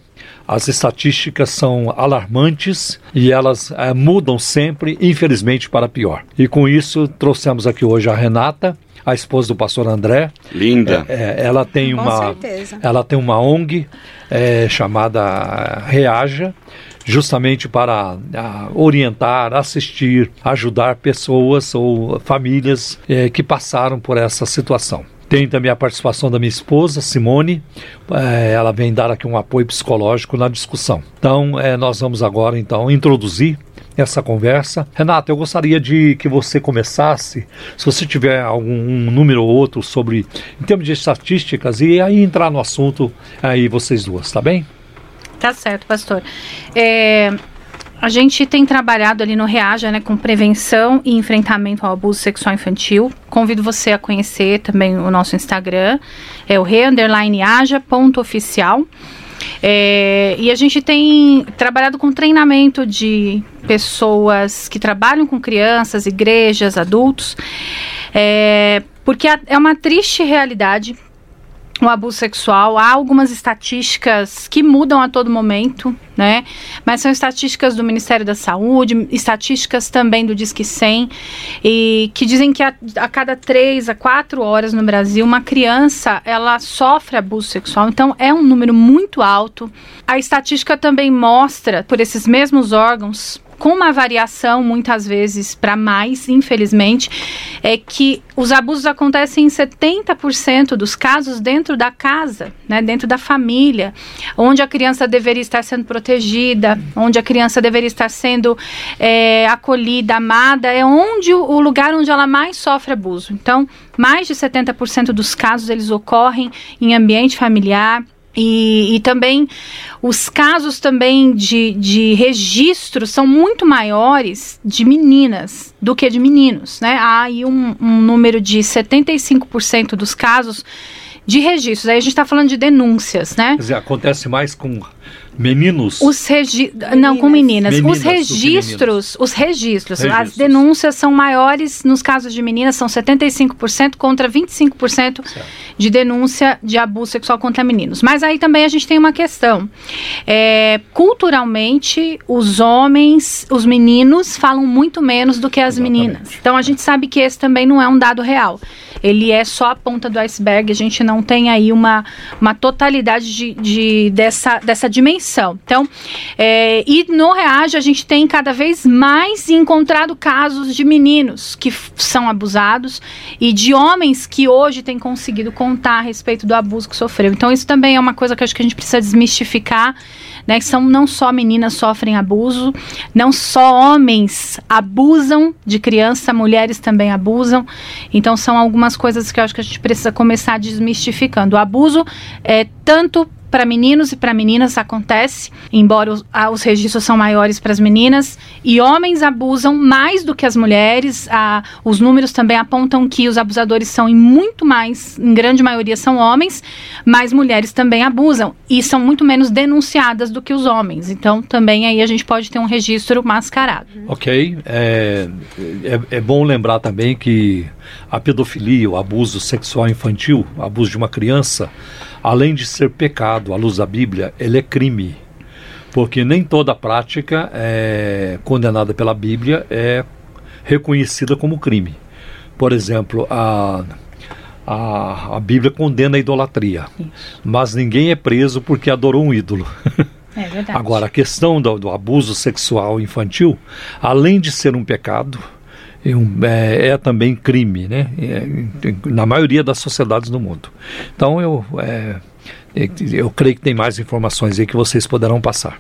as estatísticas são alarmantes e elas é, mudam sempre, infelizmente, para pior. E com isso, trouxemos aqui hoje a Renata, a esposa do pastor André. Linda. É, é, ela tem Com uma, certeza. ela tem uma ONG é, chamada Reaja, justamente para a, orientar, assistir, ajudar pessoas ou famílias é, que passaram por essa situação. Tem também a participação da minha esposa, Simone. É, ela vem dar aqui um apoio psicológico na discussão. Então, é, nós vamos agora então introduzir essa conversa. Renata, eu gostaria de que você começasse, se você tiver algum um número ou outro sobre, em termos de estatísticas, e aí entrar no assunto aí vocês duas, tá bem? Tá certo, pastor. É, a gente tem trabalhado ali no Reaja, né, com prevenção e enfrentamento ao abuso sexual infantil. Convido você a conhecer também o nosso Instagram, é o re_aja.oficial. É, e a gente tem trabalhado com treinamento de pessoas que trabalham com crianças, igrejas, adultos, é, porque é uma triste realidade o abuso sexual. Há algumas estatísticas que mudam a todo momento, né? Mas são estatísticas do Ministério da Saúde, estatísticas também do Disque 100, e que dizem que a, a cada três a quatro horas no Brasil, uma criança, ela sofre abuso sexual. Então, é um número muito alto. A estatística também mostra, por esses mesmos órgãos, com uma variação muitas vezes para mais, infelizmente, é que os abusos acontecem em 70% dos casos dentro da casa, né, dentro da família, onde a criança deveria estar sendo protegida, onde a criança deveria estar sendo é, acolhida, amada, é onde o lugar onde ela mais sofre abuso. Então, mais de 70% dos casos eles ocorrem em ambiente familiar e, e, também os casos também de, de registro são muito maiores de meninas do que de meninos, né? Há aí um, um número de 75% dos casos de registros. Aí a gente está falando de denúncias, né? Quer dizer, acontece mais com Meninos? Os regi Não, com meninas. meninas os registros, os registros, registros, as denúncias são maiores nos casos de meninas, são 75% contra 25% certo. de denúncia de abuso sexual contra meninos. Mas aí também a gente tem uma questão. É, culturalmente, os homens, os meninos, falam muito menos do que as Exatamente. meninas. Então a gente sabe que esse também não é um dado real. Ele é só a ponta do iceberg, a gente não tem aí uma, uma totalidade de, de dessa, dessa dimensão. Então, é, e no Reage a gente tem cada vez mais encontrado casos de meninos que são abusados e de homens que hoje têm conseguido contar a respeito do abuso que sofreu. Então, isso também é uma coisa que acho que a gente precisa desmistificar né? São não só meninas sofrem abuso, não só homens abusam de criança, mulheres também abusam. Então são algumas coisas que eu acho que a gente precisa começar desmistificando. O abuso é tanto para meninos e para meninas acontece, embora os, ah, os registros são maiores para as meninas, e homens abusam mais do que as mulheres. Ah, os números também apontam que os abusadores são em muito mais, em grande maioria são homens, mas mulheres também abusam e são muito menos denunciadas do que os homens. Então também aí a gente pode ter um registro mascarado. Ok, é, é, é bom lembrar também que a pedofilia, o abuso sexual infantil, o abuso de uma criança, além de ser pecado à luz da Bíblia, ele é crime. Porque nem toda prática é condenada pela Bíblia é reconhecida como crime. Por exemplo, a, a, a Bíblia condena a idolatria, Isso. mas ninguém é preso porque adorou um ídolo. É verdade. (laughs) Agora, a questão do, do abuso sexual infantil, além de ser um pecado, é, é, também crime, né? É, na maioria das sociedades do mundo. Então eu, é, é, eu creio que tem mais informações aí que vocês poderão passar.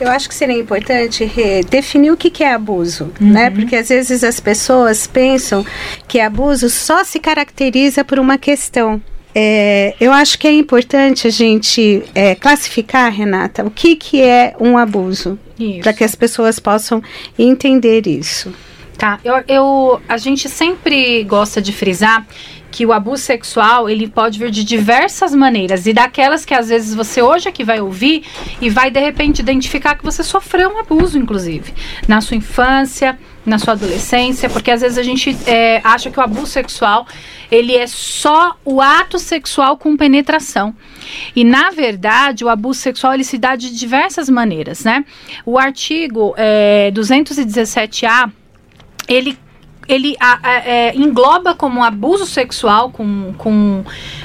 Eu acho que seria importante definir o que é abuso, uhum. né? Porque às vezes as pessoas pensam que abuso só se caracteriza por uma questão. É, eu acho que é importante a gente é, classificar, Renata, o que, que é um abuso, para que as pessoas possam entender isso. Tá, eu, eu, a gente sempre gosta de frisar que o abuso sexual ele pode vir de diversas maneiras e daquelas que às vezes você hoje aqui vai ouvir e vai de repente identificar que você sofreu um abuso, inclusive, na sua infância, na sua adolescência, porque às vezes a gente é, acha que o abuso sexual ele é só o ato sexual com penetração e na verdade o abuso sexual ele se dá de diversas maneiras, né? O artigo é, 217A ele ele a, a, é, engloba como abuso sexual com, com,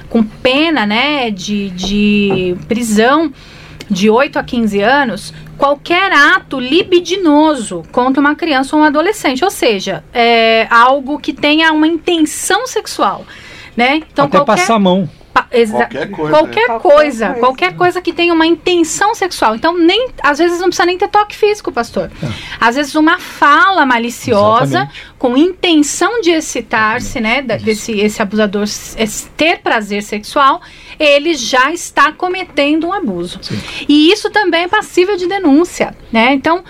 com pena né, de, de prisão de 8 a 15 anos qualquer ato libidinoso contra uma criança ou um adolescente, ou seja, é, algo que tenha uma intenção sexual. Né? Então, Até qualquer... passar a mão. Qualquer coisa. Qualquer, né? coisa, qualquer coisa que tenha uma intenção sexual. Então, nem às vezes não precisa nem ter toque físico, pastor. É. Às vezes uma fala maliciosa Exatamente. com intenção de excitar-se, né, desse esse abusador ter prazer sexual ele já está cometendo um abuso. Sim. E isso também é passível de denúncia, né? Então,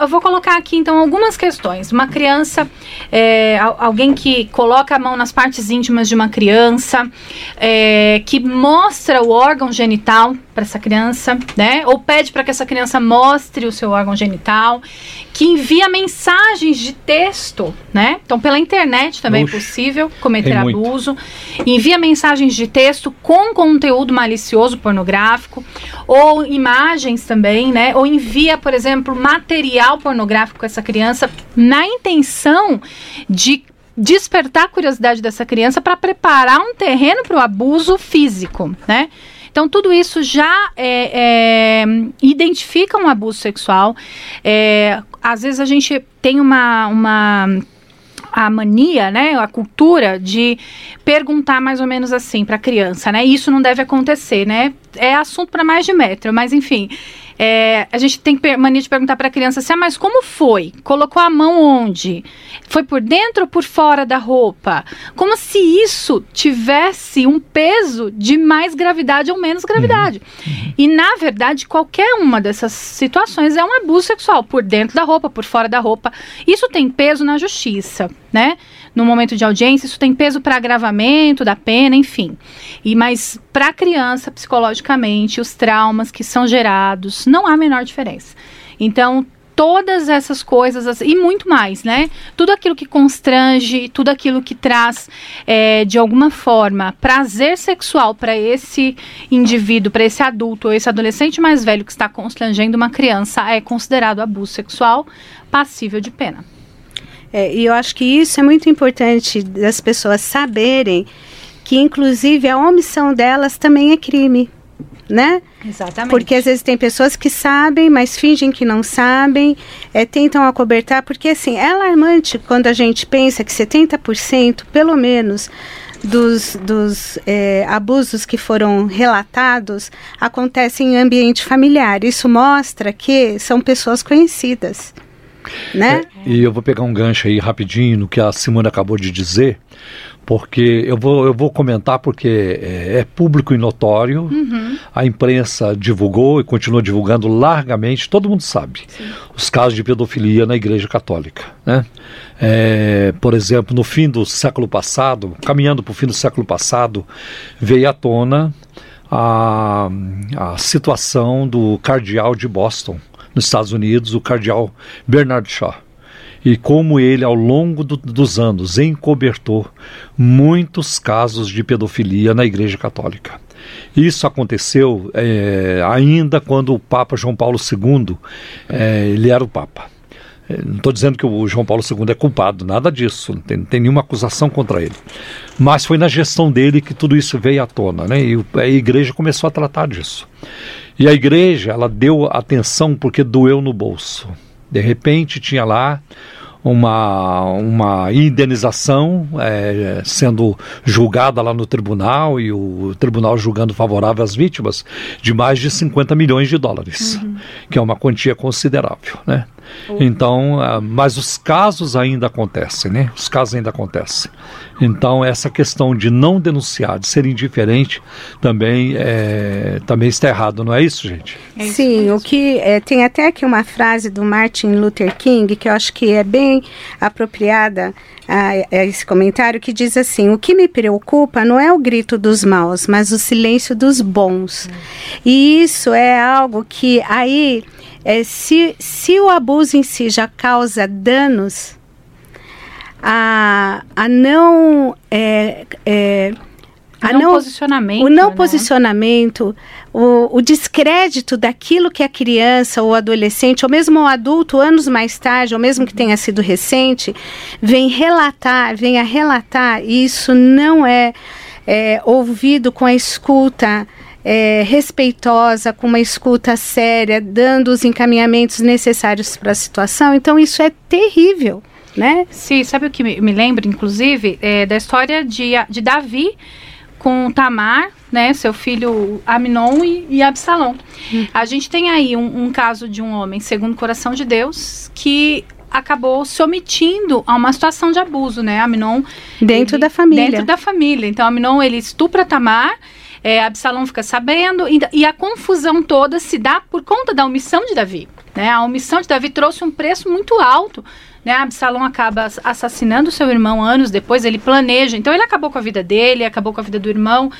eu vou colocar aqui então algumas questões. Uma criança, é, alguém que coloca a mão nas partes íntimas de uma criança, é, que mostra o órgão genital para essa criança, né? Ou pede para que essa criança mostre o seu órgão genital, que envia mensagens de texto, né? Então, pela internet também é é possível cometer abuso. Envia mensagens de texto com conteúdo malicioso, pornográfico, ou imagens também, né? Ou envia, por exemplo, material pornográfico com essa criança na intenção de despertar a curiosidade dessa criança para preparar um terreno para o abuso físico, né? Então, tudo isso já é, é, identifica um abuso sexual. É, às vezes a gente tem uma, uma a mania, né, a cultura de perguntar mais ou menos assim para a criança, né? Isso não deve acontecer, né? É assunto para mais de metro, mas enfim, é, a gente tem mania de perguntar para a criança assim, ah, mas como foi? Colocou a mão onde? Foi por dentro ou por fora da roupa? Como se isso tivesse um peso de mais gravidade ou menos gravidade. Uhum. E, na verdade, qualquer uma dessas situações é um abuso sexual, por dentro da roupa, por fora da roupa. Isso tem peso na justiça, né? No momento de audiência, isso tem peso para agravamento da pena, enfim. E mas para a criança, psicologicamente, os traumas que são gerados, não há a menor diferença. Então, todas essas coisas e muito mais, né? Tudo aquilo que constrange, tudo aquilo que traz é, de alguma forma prazer sexual para esse indivíduo, para esse adulto ou esse adolescente mais velho que está constrangendo uma criança é considerado abuso sexual passível de pena. É, e eu acho que isso é muito importante das pessoas saberem que, inclusive, a omissão delas também é crime. né? Exatamente. Porque às vezes tem pessoas que sabem, mas fingem que não sabem, é, tentam acobertar, porque assim, é alarmante quando a gente pensa que 70%, pelo menos, dos, dos é, abusos que foram relatados acontecem em ambiente familiar. Isso mostra que são pessoas conhecidas. Né? É, e eu vou pegar um gancho aí rapidinho no que a Simone acabou de dizer, porque eu vou, eu vou comentar porque é, é público e notório, uhum. a imprensa divulgou e continua divulgando largamente, todo mundo sabe, Sim. os casos de pedofilia na Igreja Católica. Né? É, por exemplo, no fim do século passado, caminhando para o fim do século passado, veio à tona a, a situação do cardeal de Boston, nos Estados Unidos, o cardeal Bernard Shaw e como ele, ao longo do, dos anos, encobertou muitos casos de pedofilia na Igreja Católica. Isso aconteceu é, ainda quando o Papa João Paulo II é, ele era o Papa. É, não estou dizendo que o João Paulo II é culpado, nada disso, não tem, não tem, nenhuma acusação contra ele. Mas foi na gestão dele que tudo isso veio à tona, né? E a igreja começou a tratar disso. E a igreja, ela deu atenção porque doeu no bolso. De repente tinha lá uma, uma indenização é, sendo julgada lá no tribunal e o tribunal julgando favorável às vítimas de mais de 50 milhões de dólares, uhum. que é uma quantia considerável, né? Então, uh, mas os casos ainda acontecem, né? Os casos ainda acontecem. Então, essa questão de não denunciar, de ser indiferente, também, é, também está errado, não é isso, gente? É isso Sim, mesmo. o que é, tem até aqui uma frase do Martin Luther King que eu acho que é bem apropriada a, a esse comentário, que diz assim: o que me preocupa não é o grito dos maus, mas o silêncio dos bons. Hum. E isso é algo que aí é, se, se o abuso em si já causa danos, a, a não. É, é, a não, não posicionamento. O não né? posicionamento, o, o, descrédito daquilo que a criança ou adolescente, ou mesmo o adulto, anos mais tarde, ou mesmo que tenha sido recente, vem relatar, vem a relatar, e isso não é, é ouvido com a escuta é, respeitosa, com uma escuta séria, dando os encaminhamentos necessários para a situação. Então, isso é terrível. Né? Sim, sabe o que me, me lembra, inclusive, é, da história de, de Davi com Tamar, né, seu filho Aminon e, e Absalom. Hum. A gente tem aí um, um, caso de um homem, segundo o coração de Deus, que acabou se omitindo a uma situação de abuso, né? Aminon dentro ele, da família. Dentro da família. Então, Aminon ele estupra Tamar é, Absalão fica sabendo e, e, a confusão toda se dá por conta da omissão de Davi. Né? A omissão de Davi trouxe um preço muito alto né? Absalão acaba assassinando seu irmão anos depois, ele planeja. Então ele acabou com a vida dele, acabou com a vida do irmão.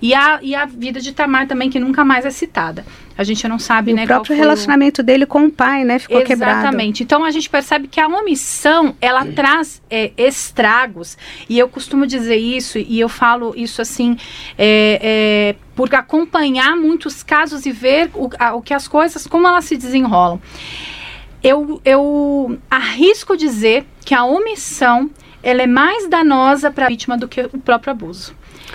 E a, e a vida de Tamar também, que nunca mais é citada. A gente não sabe, e né? O próprio relacionamento o... dele com o pai, né? Ficou Exatamente. quebrado. Exatamente. Então a gente percebe que a omissão, ela traz é, estragos. E eu costumo dizer isso, e eu falo isso assim, é, é, por acompanhar muitos casos e ver o, a, o que as coisas, como elas se desenrolam eu, eu arrisco dizer que a omissão ela é mais danosa para a vítima do que o próprio abuso.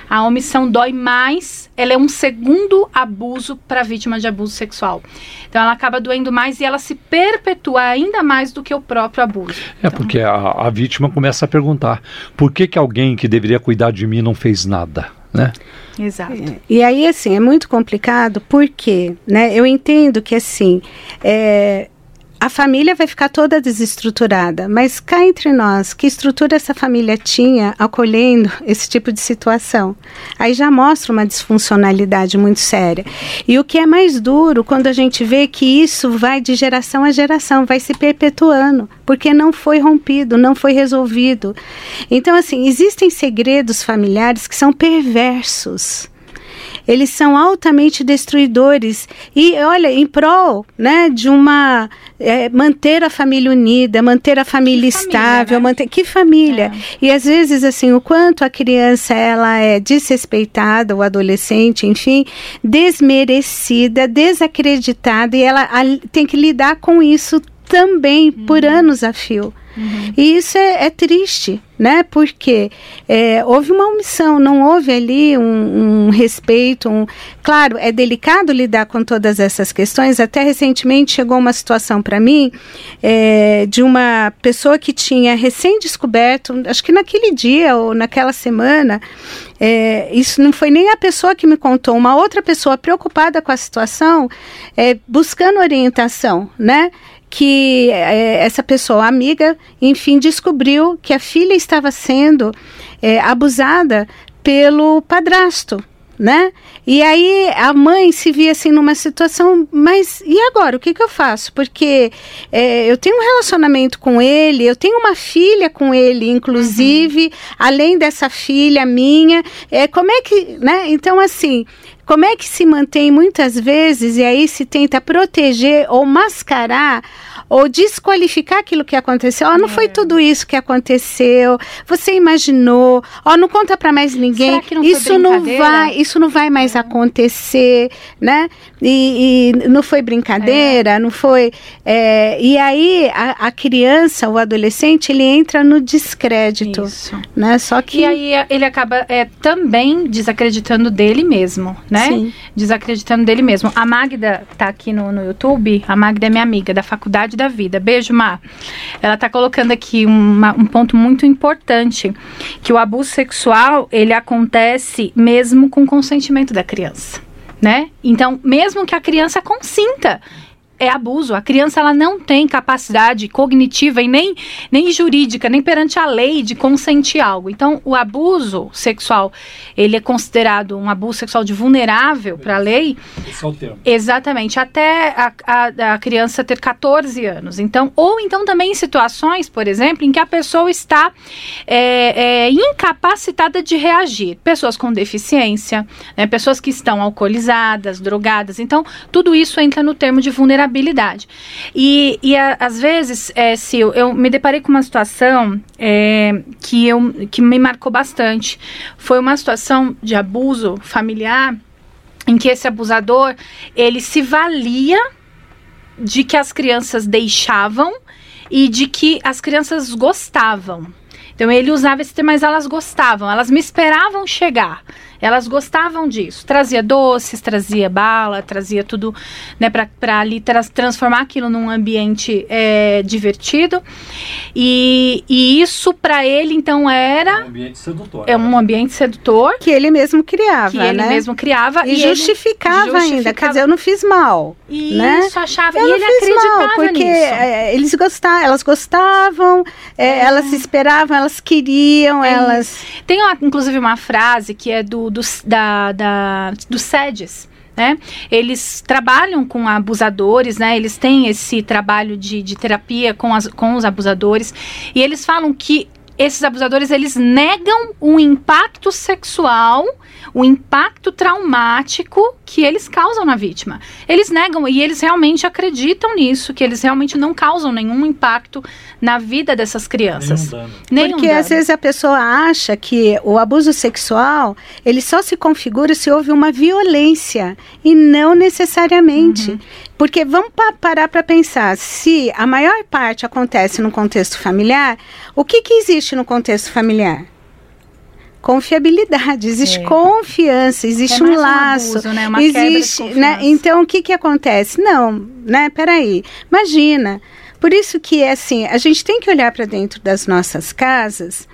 A omissão dói mais, ela é um segundo abuso para a vítima de abuso sexual. Então ela acaba doendo mais e ela se perpetua ainda mais do que o próprio abuso. É então, porque a, a vítima começa a perguntar: por que, que alguém que deveria cuidar de mim não fez nada? Né? Exato. É, e aí, assim, é muito complicado porque, né, eu entendo que, assim, é, a família vai ficar toda desestruturada, mas cá entre nós, que estrutura essa família tinha acolhendo esse tipo de situação? Aí já mostra uma disfuncionalidade muito séria. E o que é mais duro quando a gente vê que isso vai de geração a geração, vai se perpetuando, porque não foi rompido, não foi resolvido. Então, assim, existem segredos familiares que são perversos eles são altamente destruidores e olha em prol né de uma é, manter a família unida manter a família que estável família, né? manter que família é. e às vezes assim o quanto a criança ela é desrespeitada o adolescente enfim desmerecida desacreditada e ela a, tem que lidar com isso também por uhum. anos a fio Uhum. E isso é, é, triste, né? Porque é, houve uma omissão, não houve ali um, um, respeito. Um... Claro, é delicado lidar com todas essas questões. Até recentemente chegou uma situação para mim é, de uma pessoa que tinha recém-descoberto, acho que naquele dia ou naquela semana, é, isso não foi nem a pessoa que me contou, uma outra pessoa preocupada com a situação, é, buscando orientação, né? Que é, essa pessoa, amiga, enfim, descobriu que a filha estava sendo é, abusada pelo padrasto, né? E aí a mãe se via assim numa situação, mas e agora? O que, que eu faço? Porque é, eu tenho um relacionamento com ele, eu tenho uma filha com ele, inclusive, uhum. além dessa filha minha. É, como é que, né? Então, assim, como é que se mantém muitas vezes e aí se tenta proteger ou mascarar ou desqualificar aquilo que aconteceu. Ó, oh, não é. foi tudo isso que aconteceu. Você imaginou. Ó, oh, não conta para mais ninguém. Não isso não vai, isso não vai mais é. acontecer, né? E, e, não foi brincadeira, é. não foi. É, e aí a, a, criança, o adolescente, ele entra no descrédito, isso. né? Só que e aí ele acaba é, também desacreditando dele mesmo, né? Sim. Desacreditando dele mesmo. A Magda tá aqui no, no YouTube. A Magda é minha amiga da faculdade da vida. Beijo, Má. Ela tá colocando aqui uma, um ponto muito importante, que o abuso sexual, ele acontece mesmo com consentimento da criança, né? Então, mesmo que a criança consinta, é abuso. A criança ela não tem capacidade cognitiva e nem, nem jurídica, nem perante a lei de consentir algo. Então, o abuso sexual, ele é considerado um abuso sexual de vulnerável para a lei. Esse é o termo. Exatamente, até a, a, a, criança ter 14 anos. Então, ou então também em situações, por exemplo, em que a pessoa está é, é, incapacitada de reagir. Pessoas com deficiência, né, pessoas que estão alcoolizadas, drogadas. Então, tudo isso entra no termo de vulnerabilidade vulnerabilidade. E, e a, às vezes, é, se eu, eu, me deparei com uma situação é, que, eu, que me marcou bastante. Foi uma situação de abuso familiar em que esse abusador ele se valia de que as crianças deixavam e de que as crianças gostavam. Então ele usava esse termo, mas elas gostavam, elas me esperavam chegar. Elas gostavam disso. Trazia doces, trazia bala, trazia tudo, né, para ali tra transformar aquilo num ambiente é, divertido. E, e isso para ele, então, era. Um ambiente sedutor. É um né? ambiente sedutor. Que ele mesmo criava. Que ele né? mesmo criava. E, e justificava, justificava, ainda. Quer dizer, eu não fiz mal. Isso, né? achava. Eu e ele acreditava mal, porque nisso. É, eles gostavam, elas gostavam, é, é. elas se esperavam, elas queriam, é elas. Tem, uma, inclusive, uma frase que é do dos, da, da, dos SEDES. Né? Eles trabalham com abusadores, né? Eles têm esse trabalho de, de terapia com, as, com os abusadores e eles falam que esses abusadores eles negam o impacto sexual, o impacto traumático que eles causam na vítima. Eles negam e eles realmente acreditam nisso, que eles realmente não causam nenhum impacto na vida dessas crianças. Nenhum dano. Nenhum Porque dano. às vezes a pessoa acha que o abuso sexual, ele só se configura se houve uma violência e não necessariamente. Uhum. Porque vamos pa parar para pensar, se a maior parte acontece no contexto familiar, o que, que existe no contexto familiar? Confiabilidade, existe é. confiança, existe é um laço, um abuso, né? Uma existe, né? Então o que que acontece? Não, né? Peraí, imagina. Por isso que é assim, a gente tem que olhar para dentro das nossas casas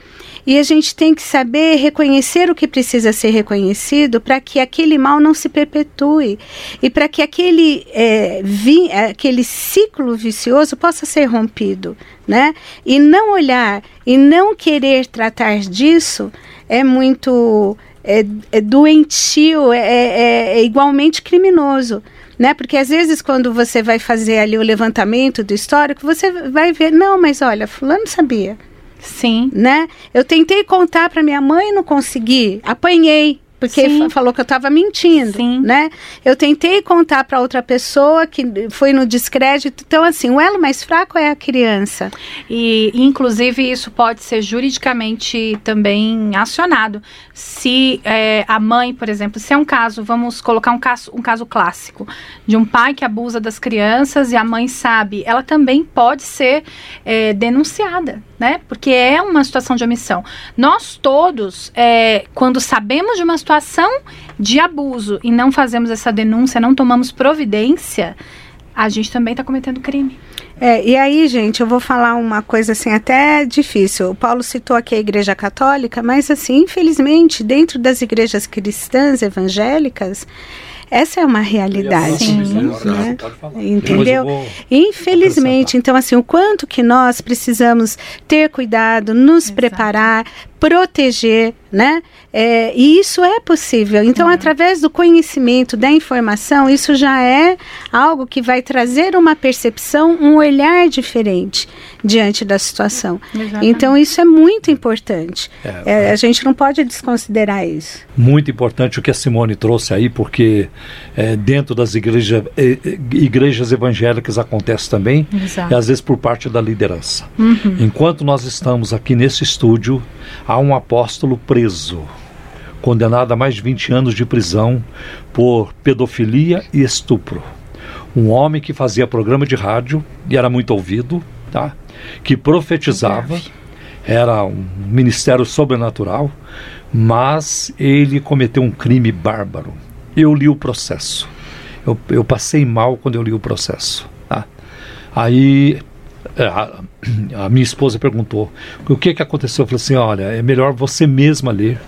e a gente tem que saber reconhecer o que precisa ser reconhecido para que aquele mal não se perpetue e para que aquele, é, vi, aquele ciclo vicioso possa ser rompido. Né? E não olhar e não querer tratar disso é muito é, é doentio, é, é, é igualmente criminoso né? Porque às vezes quando você vai fazer ali o levantamento do histórico, você vai ver, não, mas olha, fulano sabia. Sim. Né? Eu tentei contar para minha mãe e não consegui. Apanhei. Porque Sim. falou que eu estava mentindo, Sim. né? Eu tentei contar para outra pessoa que foi no descrédito. Então, assim, o elo mais fraco é a criança. E, inclusive, isso pode ser juridicamente também acionado. Se é, a mãe, por exemplo, se é um caso, vamos colocar um caso, um caso clássico, de um pai que abusa das crianças e a mãe sabe, ela também pode ser é, denunciada, né? Porque é uma situação de omissão. Nós todos, é, quando sabemos de uma situação de abuso e não fazemos essa denúncia, não tomamos providência, a gente também está cometendo crime. É, e aí, gente, eu vou falar uma coisa assim até difícil. O Paulo citou aqui a Igreja Católica, mas assim, infelizmente, dentro das igrejas cristãs evangélicas, essa é uma realidade. Sim. né? Entendeu? Infelizmente, então assim, o quanto que nós precisamos ter cuidado, nos Exato. preparar, proteger, né? É, e isso é possível. Então, através do conhecimento, da informação, isso já é algo que vai trazer uma percepção, um olhar diferente diante da situação. Exatamente. Então, isso é muito importante. É, É, a gente não pode desconsiderar isso. Muito importante o que a Simone trouxe aí, porque é, dentro das igreja, eh, igrejas evangélicas acontece também, Exato. e às vezes por parte da liderança. Uhum. Enquanto nós estamos aqui nesse estúdio, há um apóstolo preso, condenado a mais de 20 anos de prisão por pedofilia e estupro. Um homem que fazia programa de rádio e era muito ouvido, tá? que profetizava, era um ministério sobrenatural, mas ele cometeu um crime bárbaro. Eu li o processo. Eu, eu passei mal quando eu li o processo. Tá? Aí a, a minha esposa perguntou o que que aconteceu. Eu falei assim, olha, é melhor você mesma ler,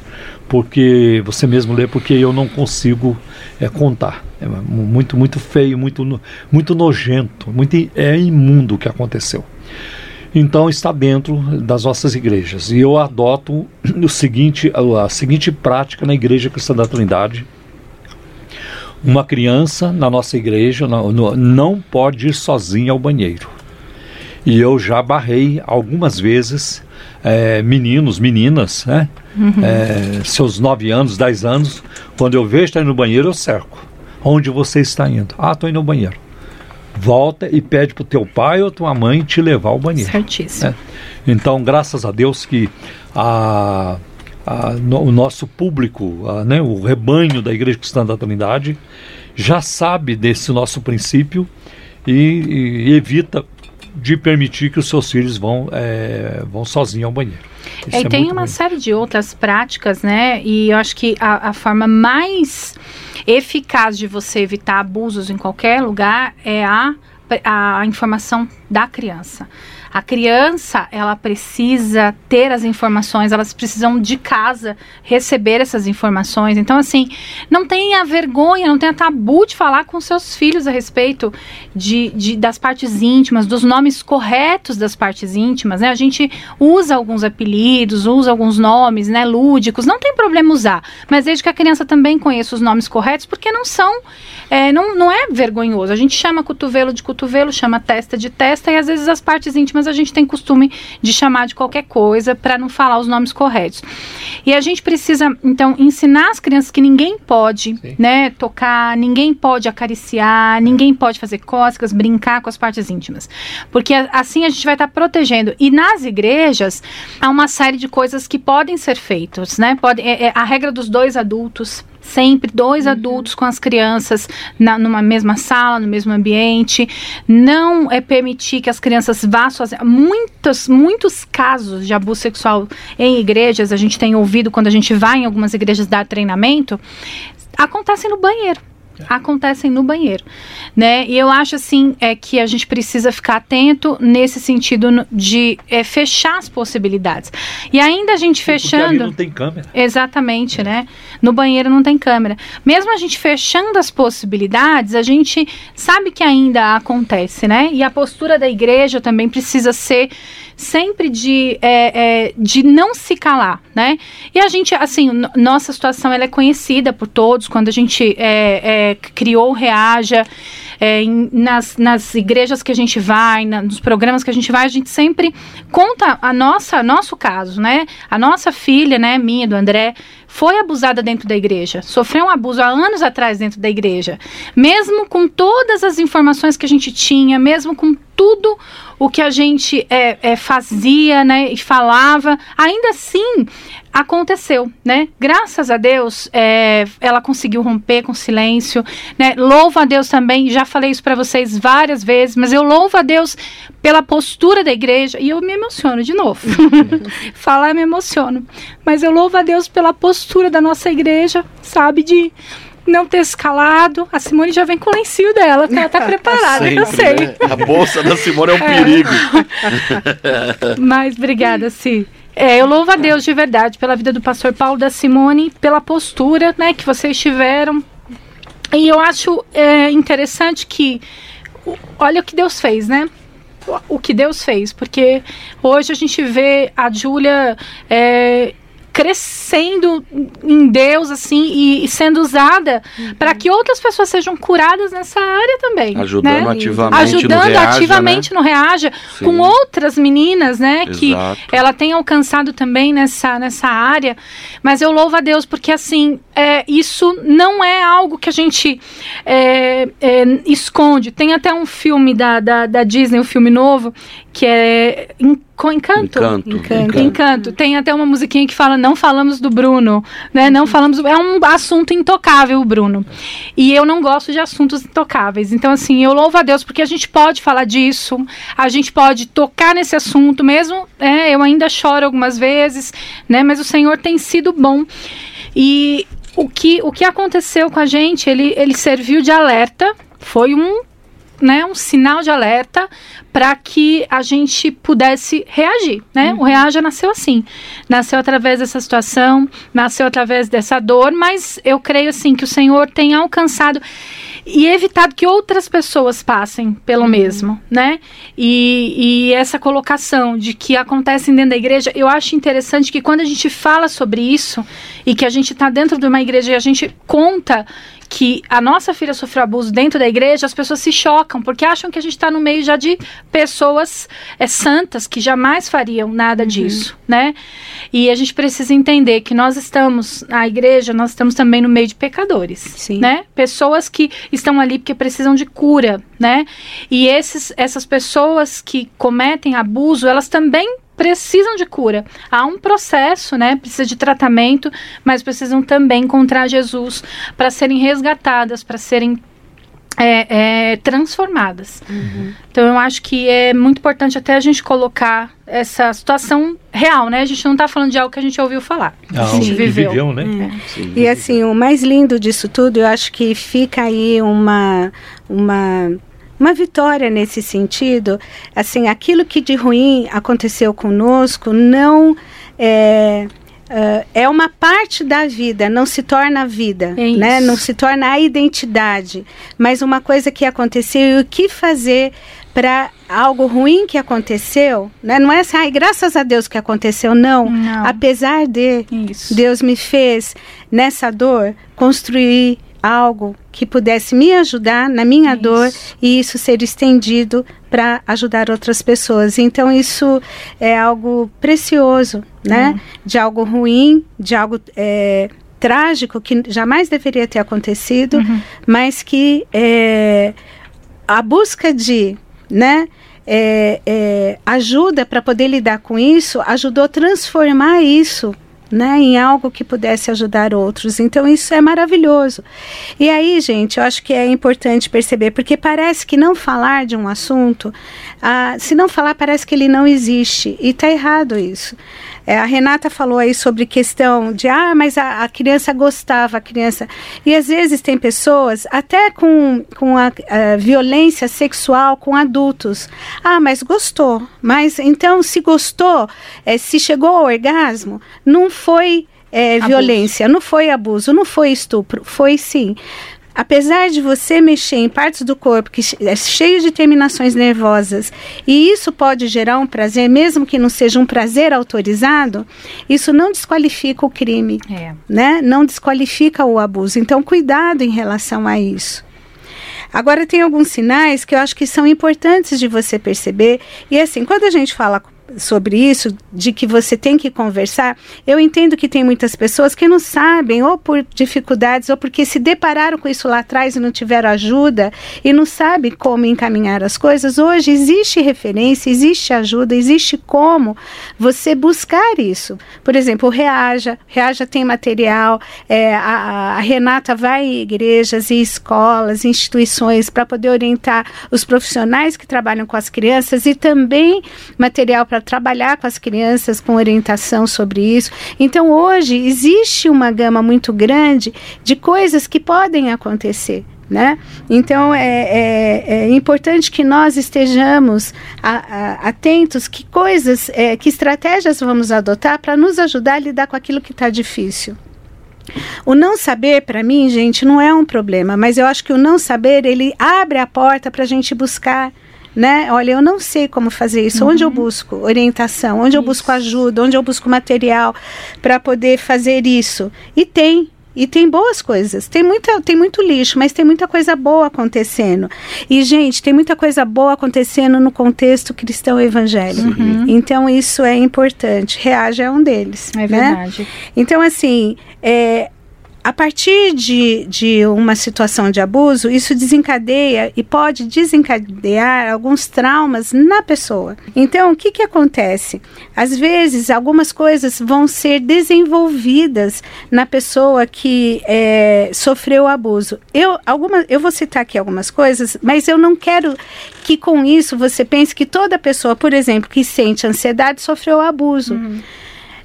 porque você mesmo ler, porque eu não consigo é, contar. É muito muito feio, muito muito nojento, muito é imundo o que aconteceu. Então está dentro das nossas igrejas e eu adoto o seguinte a, seguinte prática na igreja cristã da Trindade. Uma criança na nossa igreja não pode ir sozinha ao banheiro. E eu já barrei algumas vezes eh, meninos, meninas, né? Eh, seus 9 anos, 10 anos, quando eu vejo estar indo no banheiro, eu cerco. Onde você está indo? Ah, estou indo ao banheiro. Volta e pede para o teu pai ou tua mãe te levar ao banheiro. Certíssimo. É. Então, graças a Deus que a, a- no- o nosso público, a, né, o rebanho da Igreja Cristã da Trindade, já sabe desse nosso princípio e, e evita de permitir que os seus filhos vão, é, vão sozinhos ao banheiro. Isso É, e é tem uma ruim. série de outras práticas, né? E eu acho que a, a forma mais eficaz de você evitar abusos em qualquer lugar é a, a informação da criança. A criança, ela precisa ter as informações, elas precisam de casa receber essas informações. Então, assim, não tenha vergonha, não tenha tabu de falar com seus filhos a respeito de, de- das partes íntimas, dos nomes corretos das partes íntimas, né? A gente usa alguns apelidos, usa alguns nomes, né, lúdicos, não tem problema usar, mas desde que a criança também conheça os nomes corretos, porque não são, é, não, não é vergonhoso. A gente chama cotovelo de cotovelo, chama testa de testa, e às vezes as partes íntimas a gente tem costume de chamar de qualquer coisa para não falar os nomes corretos. E a gente precisa, então, ensinar as crianças que ninguém pode, Sim. né, tocar, ninguém pode acariciar, ninguém pode fazer cócegas, brincar com as partes íntimas. Porque assim a gente vai estar protegendo. E nas igrejas, há uma série de coisas que podem ser feitas, né? Pode, é- é a regra dos dois adultos. Sempre dois adultos com as crianças na, numa mesma sala, no mesmo ambiente. Não é permitir que as crianças vá sozinhas. Muitos, muitos casos de abuso sexual em igrejas, a gente tem ouvido quando a gente vai em algumas igrejas dar treinamento, acontecem no banheiro. Acontecem no banheiro, né? E eu acho assim é que a gente precisa ficar atento nesse sentido de é, fechar as possibilidades. E ainda a gente Porque ali fechando, não tem câmera. Exatamente, né? No banheiro não tem câmera. Mesmo a gente fechando as possibilidades, a gente sabe que ainda acontece, né? E a postura da igreja também precisa ser sempre de, é, é, de não se calar, né? E a gente, assim, no- nossa situação ela é conhecida por todos. Quando a gente é, é, criou o Reaja, é, nas, nas igrejas que a gente vai, na- nos programas que a gente vai, a gente sempre conta a nossa, nosso caso, né? A nossa filha, né, minha, do André, foi abusada dentro da igreja, sofreu um abuso há anos atrás dentro da igreja. Mesmo com todas as informações que a gente tinha, mesmo com tudo o que a gente é, é, fazia, né, e falava, ainda assim aconteceu, né? Graças a Deus, é, ela conseguiu romper com silêncio, né? Louvo a Deus também, já falei isso para vocês várias vezes, mas eu louvo a Deus pela postura da igreja e eu me emociono de novo. (laughs) Falar eu me emociono, mas eu louvo a Deus pela postura da nossa igreja, sabe, de não ter escalado. A Simone já vem com o lencinho dela, que ela tá (laughs) preparada, que eu sei. né? A bolsa da Simone é um perigo. (laughs) Mas obrigada, Si. É, eu louvo a Deus de verdade pela vida do pastor Paulo da Simone, pela postura né, que vocês tiveram. E eu acho é, interessante que olha o que Deus fez, né? O, o que Deus fez, porque hoje a gente vê a Júlia é, crescendo em Deus assim e, e sendo usada para que outras pessoas sejam curadas nessa área também. Ajudando né? ativamente ajudando no Reaja, ativamente no Reaja Sim. com outras meninas, né, que Exato. ela tem alcançado também nessa, nessa área. Mas eu louvo a Deus porque assim é, isso não é algo que a gente é, é, esconde. Tem até um filme da, da, da Disney, um filme novo que é Enco- Encanto. Encanto. Encanto. Encanto. Tem até uma musiquinha que fala não falamos do Bruno, né? Não falamos é um assunto intocável o Bruno. E eu não gosto de assuntos intocáveis. Então assim, eu louvo a Deus porque a gente pode falar disso, a gente pode tocar nesse assunto mesmo, é, eu ainda choro algumas vezes, né? Mas o Senhor tem sido bom. E o que o que aconteceu com a gente, ele ele serviu de alerta, foi um né, um sinal de alerta para que a gente pudesse reagir, né? O Reaja nasceu assim, nasceu através dessa situação, nasceu através dessa dor, mas eu creio assim que o Senhor tem alcançado e evitado que outras pessoas passem pelo mesmo, né? E, e essa colocação de que acontece dentro da igreja, eu acho interessante que quando a gente fala sobre isso e que a gente está dentro de uma igreja e a gente conta que a nossa filha sofreu abuso dentro da igreja, as pessoas se chocam, porque acham que a gente está no meio já de pessoas é, santas que jamais fariam nada disso, né? E a gente precisa entender que nós estamos, na igreja, nós estamos também no meio de pecadores, Sim. né? Pessoas que estão ali porque precisam de cura, né? E esses, essas pessoas que cometem abuso, elas também precisam de cura. Há um processo, né? Precisa de tratamento, mas precisam também encontrar Jesus para serem resgatadas, para serem é, é, transformadas. Então eu acho que é muito importante até a gente colocar essa situação real, né? A gente não está falando de algo que a gente ouviu falar. Ah, a gente que viveu. viveu, né? E assim, o mais lindo disso tudo, eu acho que fica aí uma uma uma vitória nesse sentido, assim, aquilo que de ruim aconteceu conosco não é ah, é uma parte da vida, não se torna a vida, É né? Não se torna a identidade, mas uma coisa que aconteceu e o que fazer para algo ruim que aconteceu, né? Não é assim, ai, graças a Deus que aconteceu, não. Não. Apesar de Isso. Deus me fez nessa dor construir algo que pudesse me ajudar na minha Isso. dor e isso ser estendido para ajudar outras pessoas. Então isso é algo precioso, né? De algo ruim, de algo é, trágico que jamais deveria ter acontecido, mas que é, a busca de, né? é, é, ajuda para poder lidar com isso, ajudou a transformar isso né, em algo que pudesse ajudar outros. Então isso é maravilhoso. E aí, gente, eu acho que é importante perceber, porque parece que não falar de um assunto, ah, se não falar, parece que ele não existe. E está errado isso. É, a Renata falou aí sobre questão de, ah, mas a, a criança gostava, a criança. E às vezes tem pessoas, até com, com a, a violência sexual com adultos. Ah, mas gostou. Mas então, se gostou, eh, se chegou ao orgasmo, não foi Abuso. violência, não foi abuso, não foi estupro, foi sim. Apesar de você mexer em partes do corpo que é cheio de terminações nervosas, e isso pode gerar um prazer, mesmo que não seja um prazer autorizado, isso não desqualifica o crime, É. né? Não desqualifica o abuso. Então, cuidado em relação a isso. Agora, tem alguns sinais que eu acho que são importantes de você perceber. E assim, quando a gente fala sobre isso, de que você tem que conversar, eu entendo que tem muitas pessoas que não sabem, ou por dificuldades, ou porque se depararam com isso lá atrás e não tiveram ajuda, e não sabem como encaminhar as coisas. Hoje existe referência, existe ajuda, existe como você buscar isso. Por exemplo, o Reaja, Reaja tem material, é, a, a Renata vai em igrejas e escolas, instituições, para poder orientar os profissionais que trabalham com as crianças e também material para trabalhar com as crianças com orientação sobre isso. Então, hoje existe uma gama muito grande de coisas que podem acontecer. Né? Então é, é, é importante que nós estejamos a, a, atentos que coisas, é, que estratégias vamos adotar para nos ajudar a lidar com aquilo que está difícil. O não saber, para mim, gente, não é um problema, mas eu acho que o não saber ele abre a porta para a gente buscar né? Olha, eu não sei como fazer isso. Uhum. Onde eu busco orientação? Onde isso. eu busco ajuda? Onde eu busco material para poder fazer isso? E tem. E tem boas coisas. Tem, muita, tem muito lixo, mas tem muita coisa boa acontecendo. E, gente, tem muita coisa boa acontecendo no contexto cristão evangélico. Uhum. Então, isso é importante. Reage é um deles. É né? verdade. Então, assim, é, a partir de, de uma situação de abuso, isso desencadeia e pode desencadear alguns traumas na pessoa. Então, o que, que acontece? Às vezes, algumas coisas vão ser desenvolvidas na pessoa que é, sofreu abuso. Eu, alguma, eu vou citar aqui algumas coisas, mas eu não quero que com isso você pense que toda pessoa, por exemplo, que sente ansiedade sofreu abuso. Uhum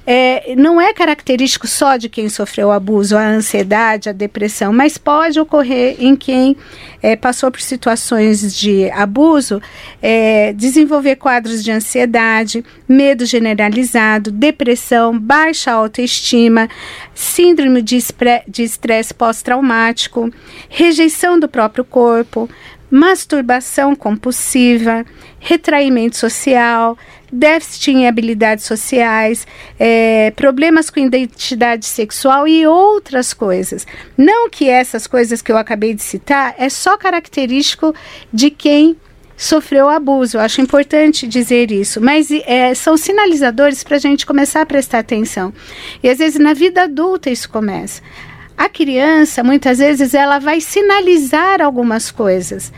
é, não é característico só de quem sofreu abuso, a ansiedade, a depressão, mas pode ocorrer em quem é, passou por situações de abuso, é, desenvolver quadros de ansiedade, medo generalizado, depressão, baixa autoestima, síndrome de estresse pós-traumático, rejeição do próprio corpo, masturbação compulsiva, retraimento social, déficit em habilidades sociais, é, problemas com identidade sexual e outras coisas. Não que essas coisas que eu acabei de citar é só característico de quem sofreu abuso. Eu acho importante dizer isso, mas é, são sinalizadores para a gente começar a prestar atenção. E às vezes na vida adulta isso começa. A criança, muitas vezes, ela vai sinalizar algumas coisas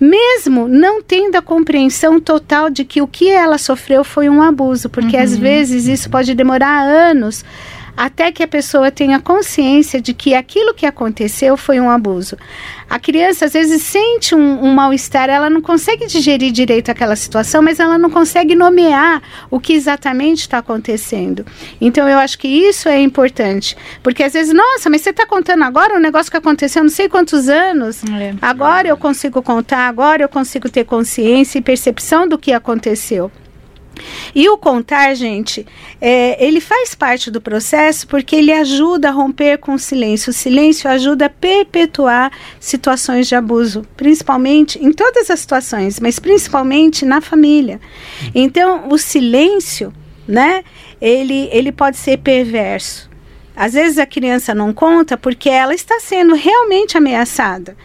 mesmo não tendo a compreensão total de que o que ela sofreu foi um abuso, porque uhum. às vezes isso pode demorar anos até que a pessoa tenha consciência de que aquilo que aconteceu foi um abuso. A criança às vezes sente um, um mal-estar, ela não consegue digerir direito aquela situação, mas ela não consegue nomear o que exatamente está acontecendo. Então eu acho que isso é importante, porque às vezes, nossa, mas você está contando agora um negócio que aconteceu não sei quantos anos, é. agora eu consigo contar, agora eu consigo ter consciência e percepção do que aconteceu. E o contar, gente, é, ele faz parte do processo porque ele ajuda a romper com o silêncio. O silêncio ajuda a perpetuar situações de abuso, principalmente em todas as situações, mas principalmente na família. Então, o silêncio, né, ele, ele pode ser perverso. Às vezes a criança não conta porque ela está sendo realmente ameaçada.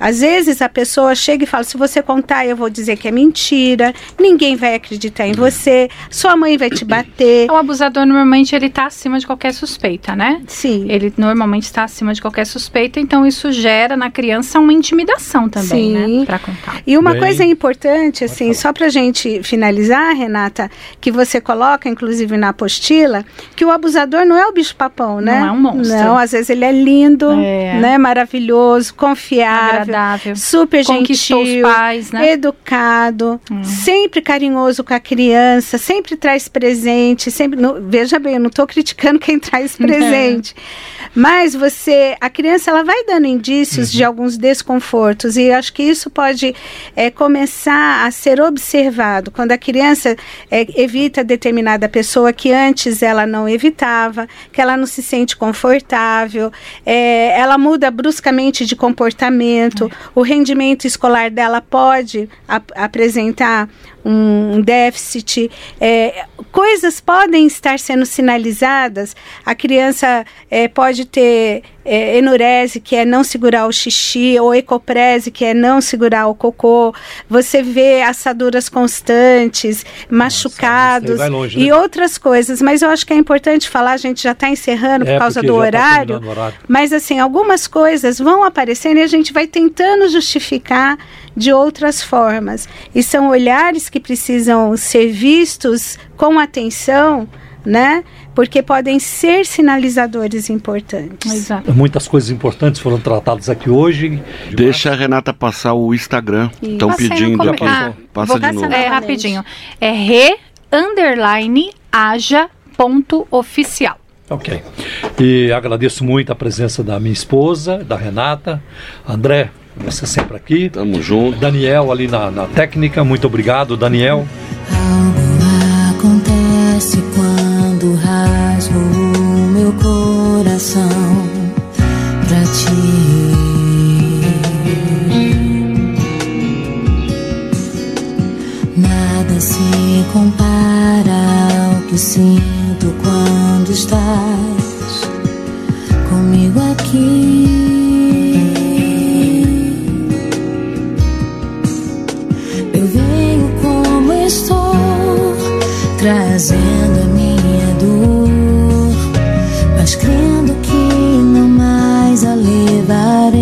Às vezes a pessoa chega e fala: se você contar, eu vou dizer que é mentira, ninguém vai acreditar em você, sua mãe vai te bater. O abusador normalmente ele está acima de qualquer suspeita, né? Sim. Ele normalmente está acima de qualquer suspeita, então isso gera na criança uma intimidação também, né? Sim. né? Para contar. E uma Bem, coisa importante, assim, só para gente finalizar, Renata, que você coloca, inclusive na apostila, que o abusador não é o bicho papão, né? Não é um monstro. Não, às vezes ele é lindo, é. né? Maravilhoso, confiável super Conquistou gentil, os pais, né? educado, Hum. sempre carinhoso com a criança, sempre traz presente, sempre, não- veja bem, eu não estou criticando quem traz (laughs) presente, mas você, a criança ela vai dando indícios de alguns desconfortos e acho que isso pode é, começar a ser observado quando a criança é, evita determinada pessoa que antes ela não evitava, que ela não se sente confortável, é, ela muda bruscamente de comportamento, o rendimento escolar dela pode ap- apresentar um, déficit, é, coisas podem estar sendo sinalizadas, a criança é, pode ter é, enurese, que é não segurar o xixi, ou ecoprese, que é não segurar o cocô, você vê assaduras constantes, machucados vai longe, e né? outras coisas, mas eu acho que é importante falar, a gente já está encerrando por É, causa do tá horário, o horário. mas assim, algumas coisas vão aparecendo e a gente vai tentando justificar de outras formas. E são olhares que precisam ser vistos com atenção, né? Porque podem ser sinalizadores importantes. Exato. Muitas coisas importantes foram tratadas aqui hoje. Deixa a Renata passar o Instagram. Estão pedindo come- aqui. Ah, Passa vou de passar novo. É rapidinho. É re underline aja ponto oficial. Ok. E agradeço muito a presença da minha esposa, da Renata. André, você sempre aqui. Tamo junto. Daniel ali na, na técnica, muito obrigado, Daniel. Algo acontece quando rasgo o meu coração pra ti. Nada se compara ao que sinto quando estás comigo aqui. Estou, trazendo a minha dor, mas crendo que não mais a levarei.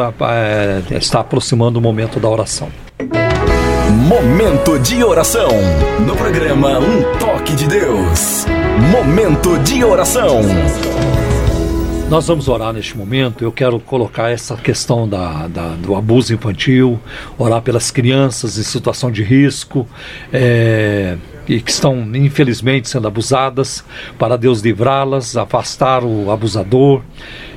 Agora, é, está aproximando o momento da oração. Momento de oração. No programa Um Toque de Deus. Momento de oração. Nós vamos orar neste momento. Eu quero colocar essa questão da, da- do abuso infantil, orar pelas crianças em situação de risco é, e que estão, infelizmente, sendo abusadas, para Deus livrá-las, afastar o abusador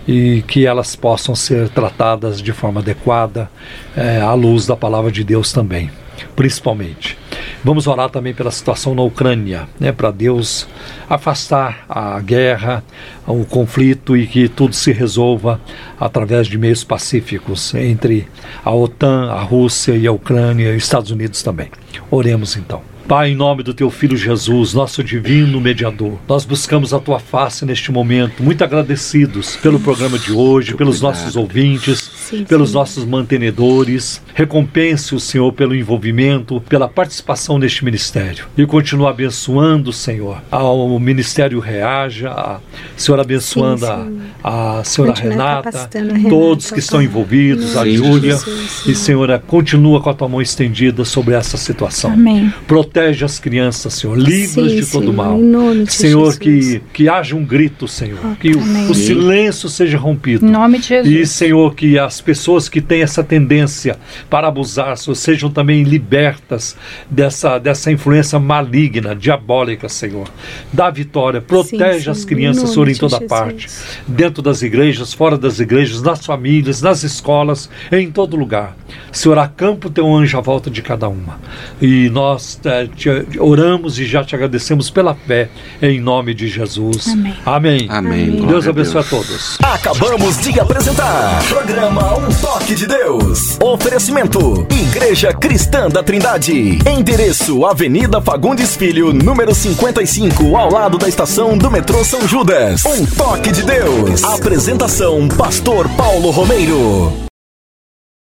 e que elas possam ser tratadas de forma adequada é, à luz da palavra de Deus também, principalmente. Vamos orar também pela situação na Ucrânia, né, para Deus afastar a guerra, o conflito e que tudo se resolva através de meios pacíficos entre a OTAN, a Rússia e a Ucrânia e os Estados Unidos também. Oremos então. Pai, em nome do teu filho Jesus, nosso divino mediador, nós buscamos a tua face neste momento, muito agradecidos pelo programa de hoje, pelos nossos ouvintes, Sim, pelos sim. nossos mantenedores. Recompense o Senhor pelo envolvimento, pela participação neste ministério. E continue abençoando, Senhor, ao Ministério Reaja, a Senhor abençoando Sim, a- sim. a, senhora Renata, Renata, todos que estão Pai. envolvidos, a Júlia. E, Senhora, continua com a tua mão estendida sobre essa situação. Amém. Protege as crianças, Senhor. Livra-as de todo Senhor, mal. Senhor, que, que haja um grito, Senhor. Que o, o silêncio seja rompido. Em nome de Jesus. E, Senhor, que as pessoas que têm essa tendência para abusar, Senhor, sejam também libertas dessa, dessa influência maligna, diabólica, Senhor. Dá vitória, protege Sim, as sim, crianças, Senhor, em toda Jesus. parte. Dentro das igrejas, fora das igrejas, nas famílias, nas escolas, em todo lugar. Senhor, acampa o teu anjo à volta de cada uma. E nós eh, te oramos e já te agradecemos pela fé, em nome de Jesus. Amém. Amém. Amém. Deus a abençoe a Deus. todos. Acabamos de apresentar programa Um Toque de Deus. Oferecimento Igreja Cristã da Trindade. Endereço Avenida Fagundes Filho, número 55, ao lado da estação do metrô São Judas. Um Toque de Deus. Apresentação Pastor Paulo Romeiro.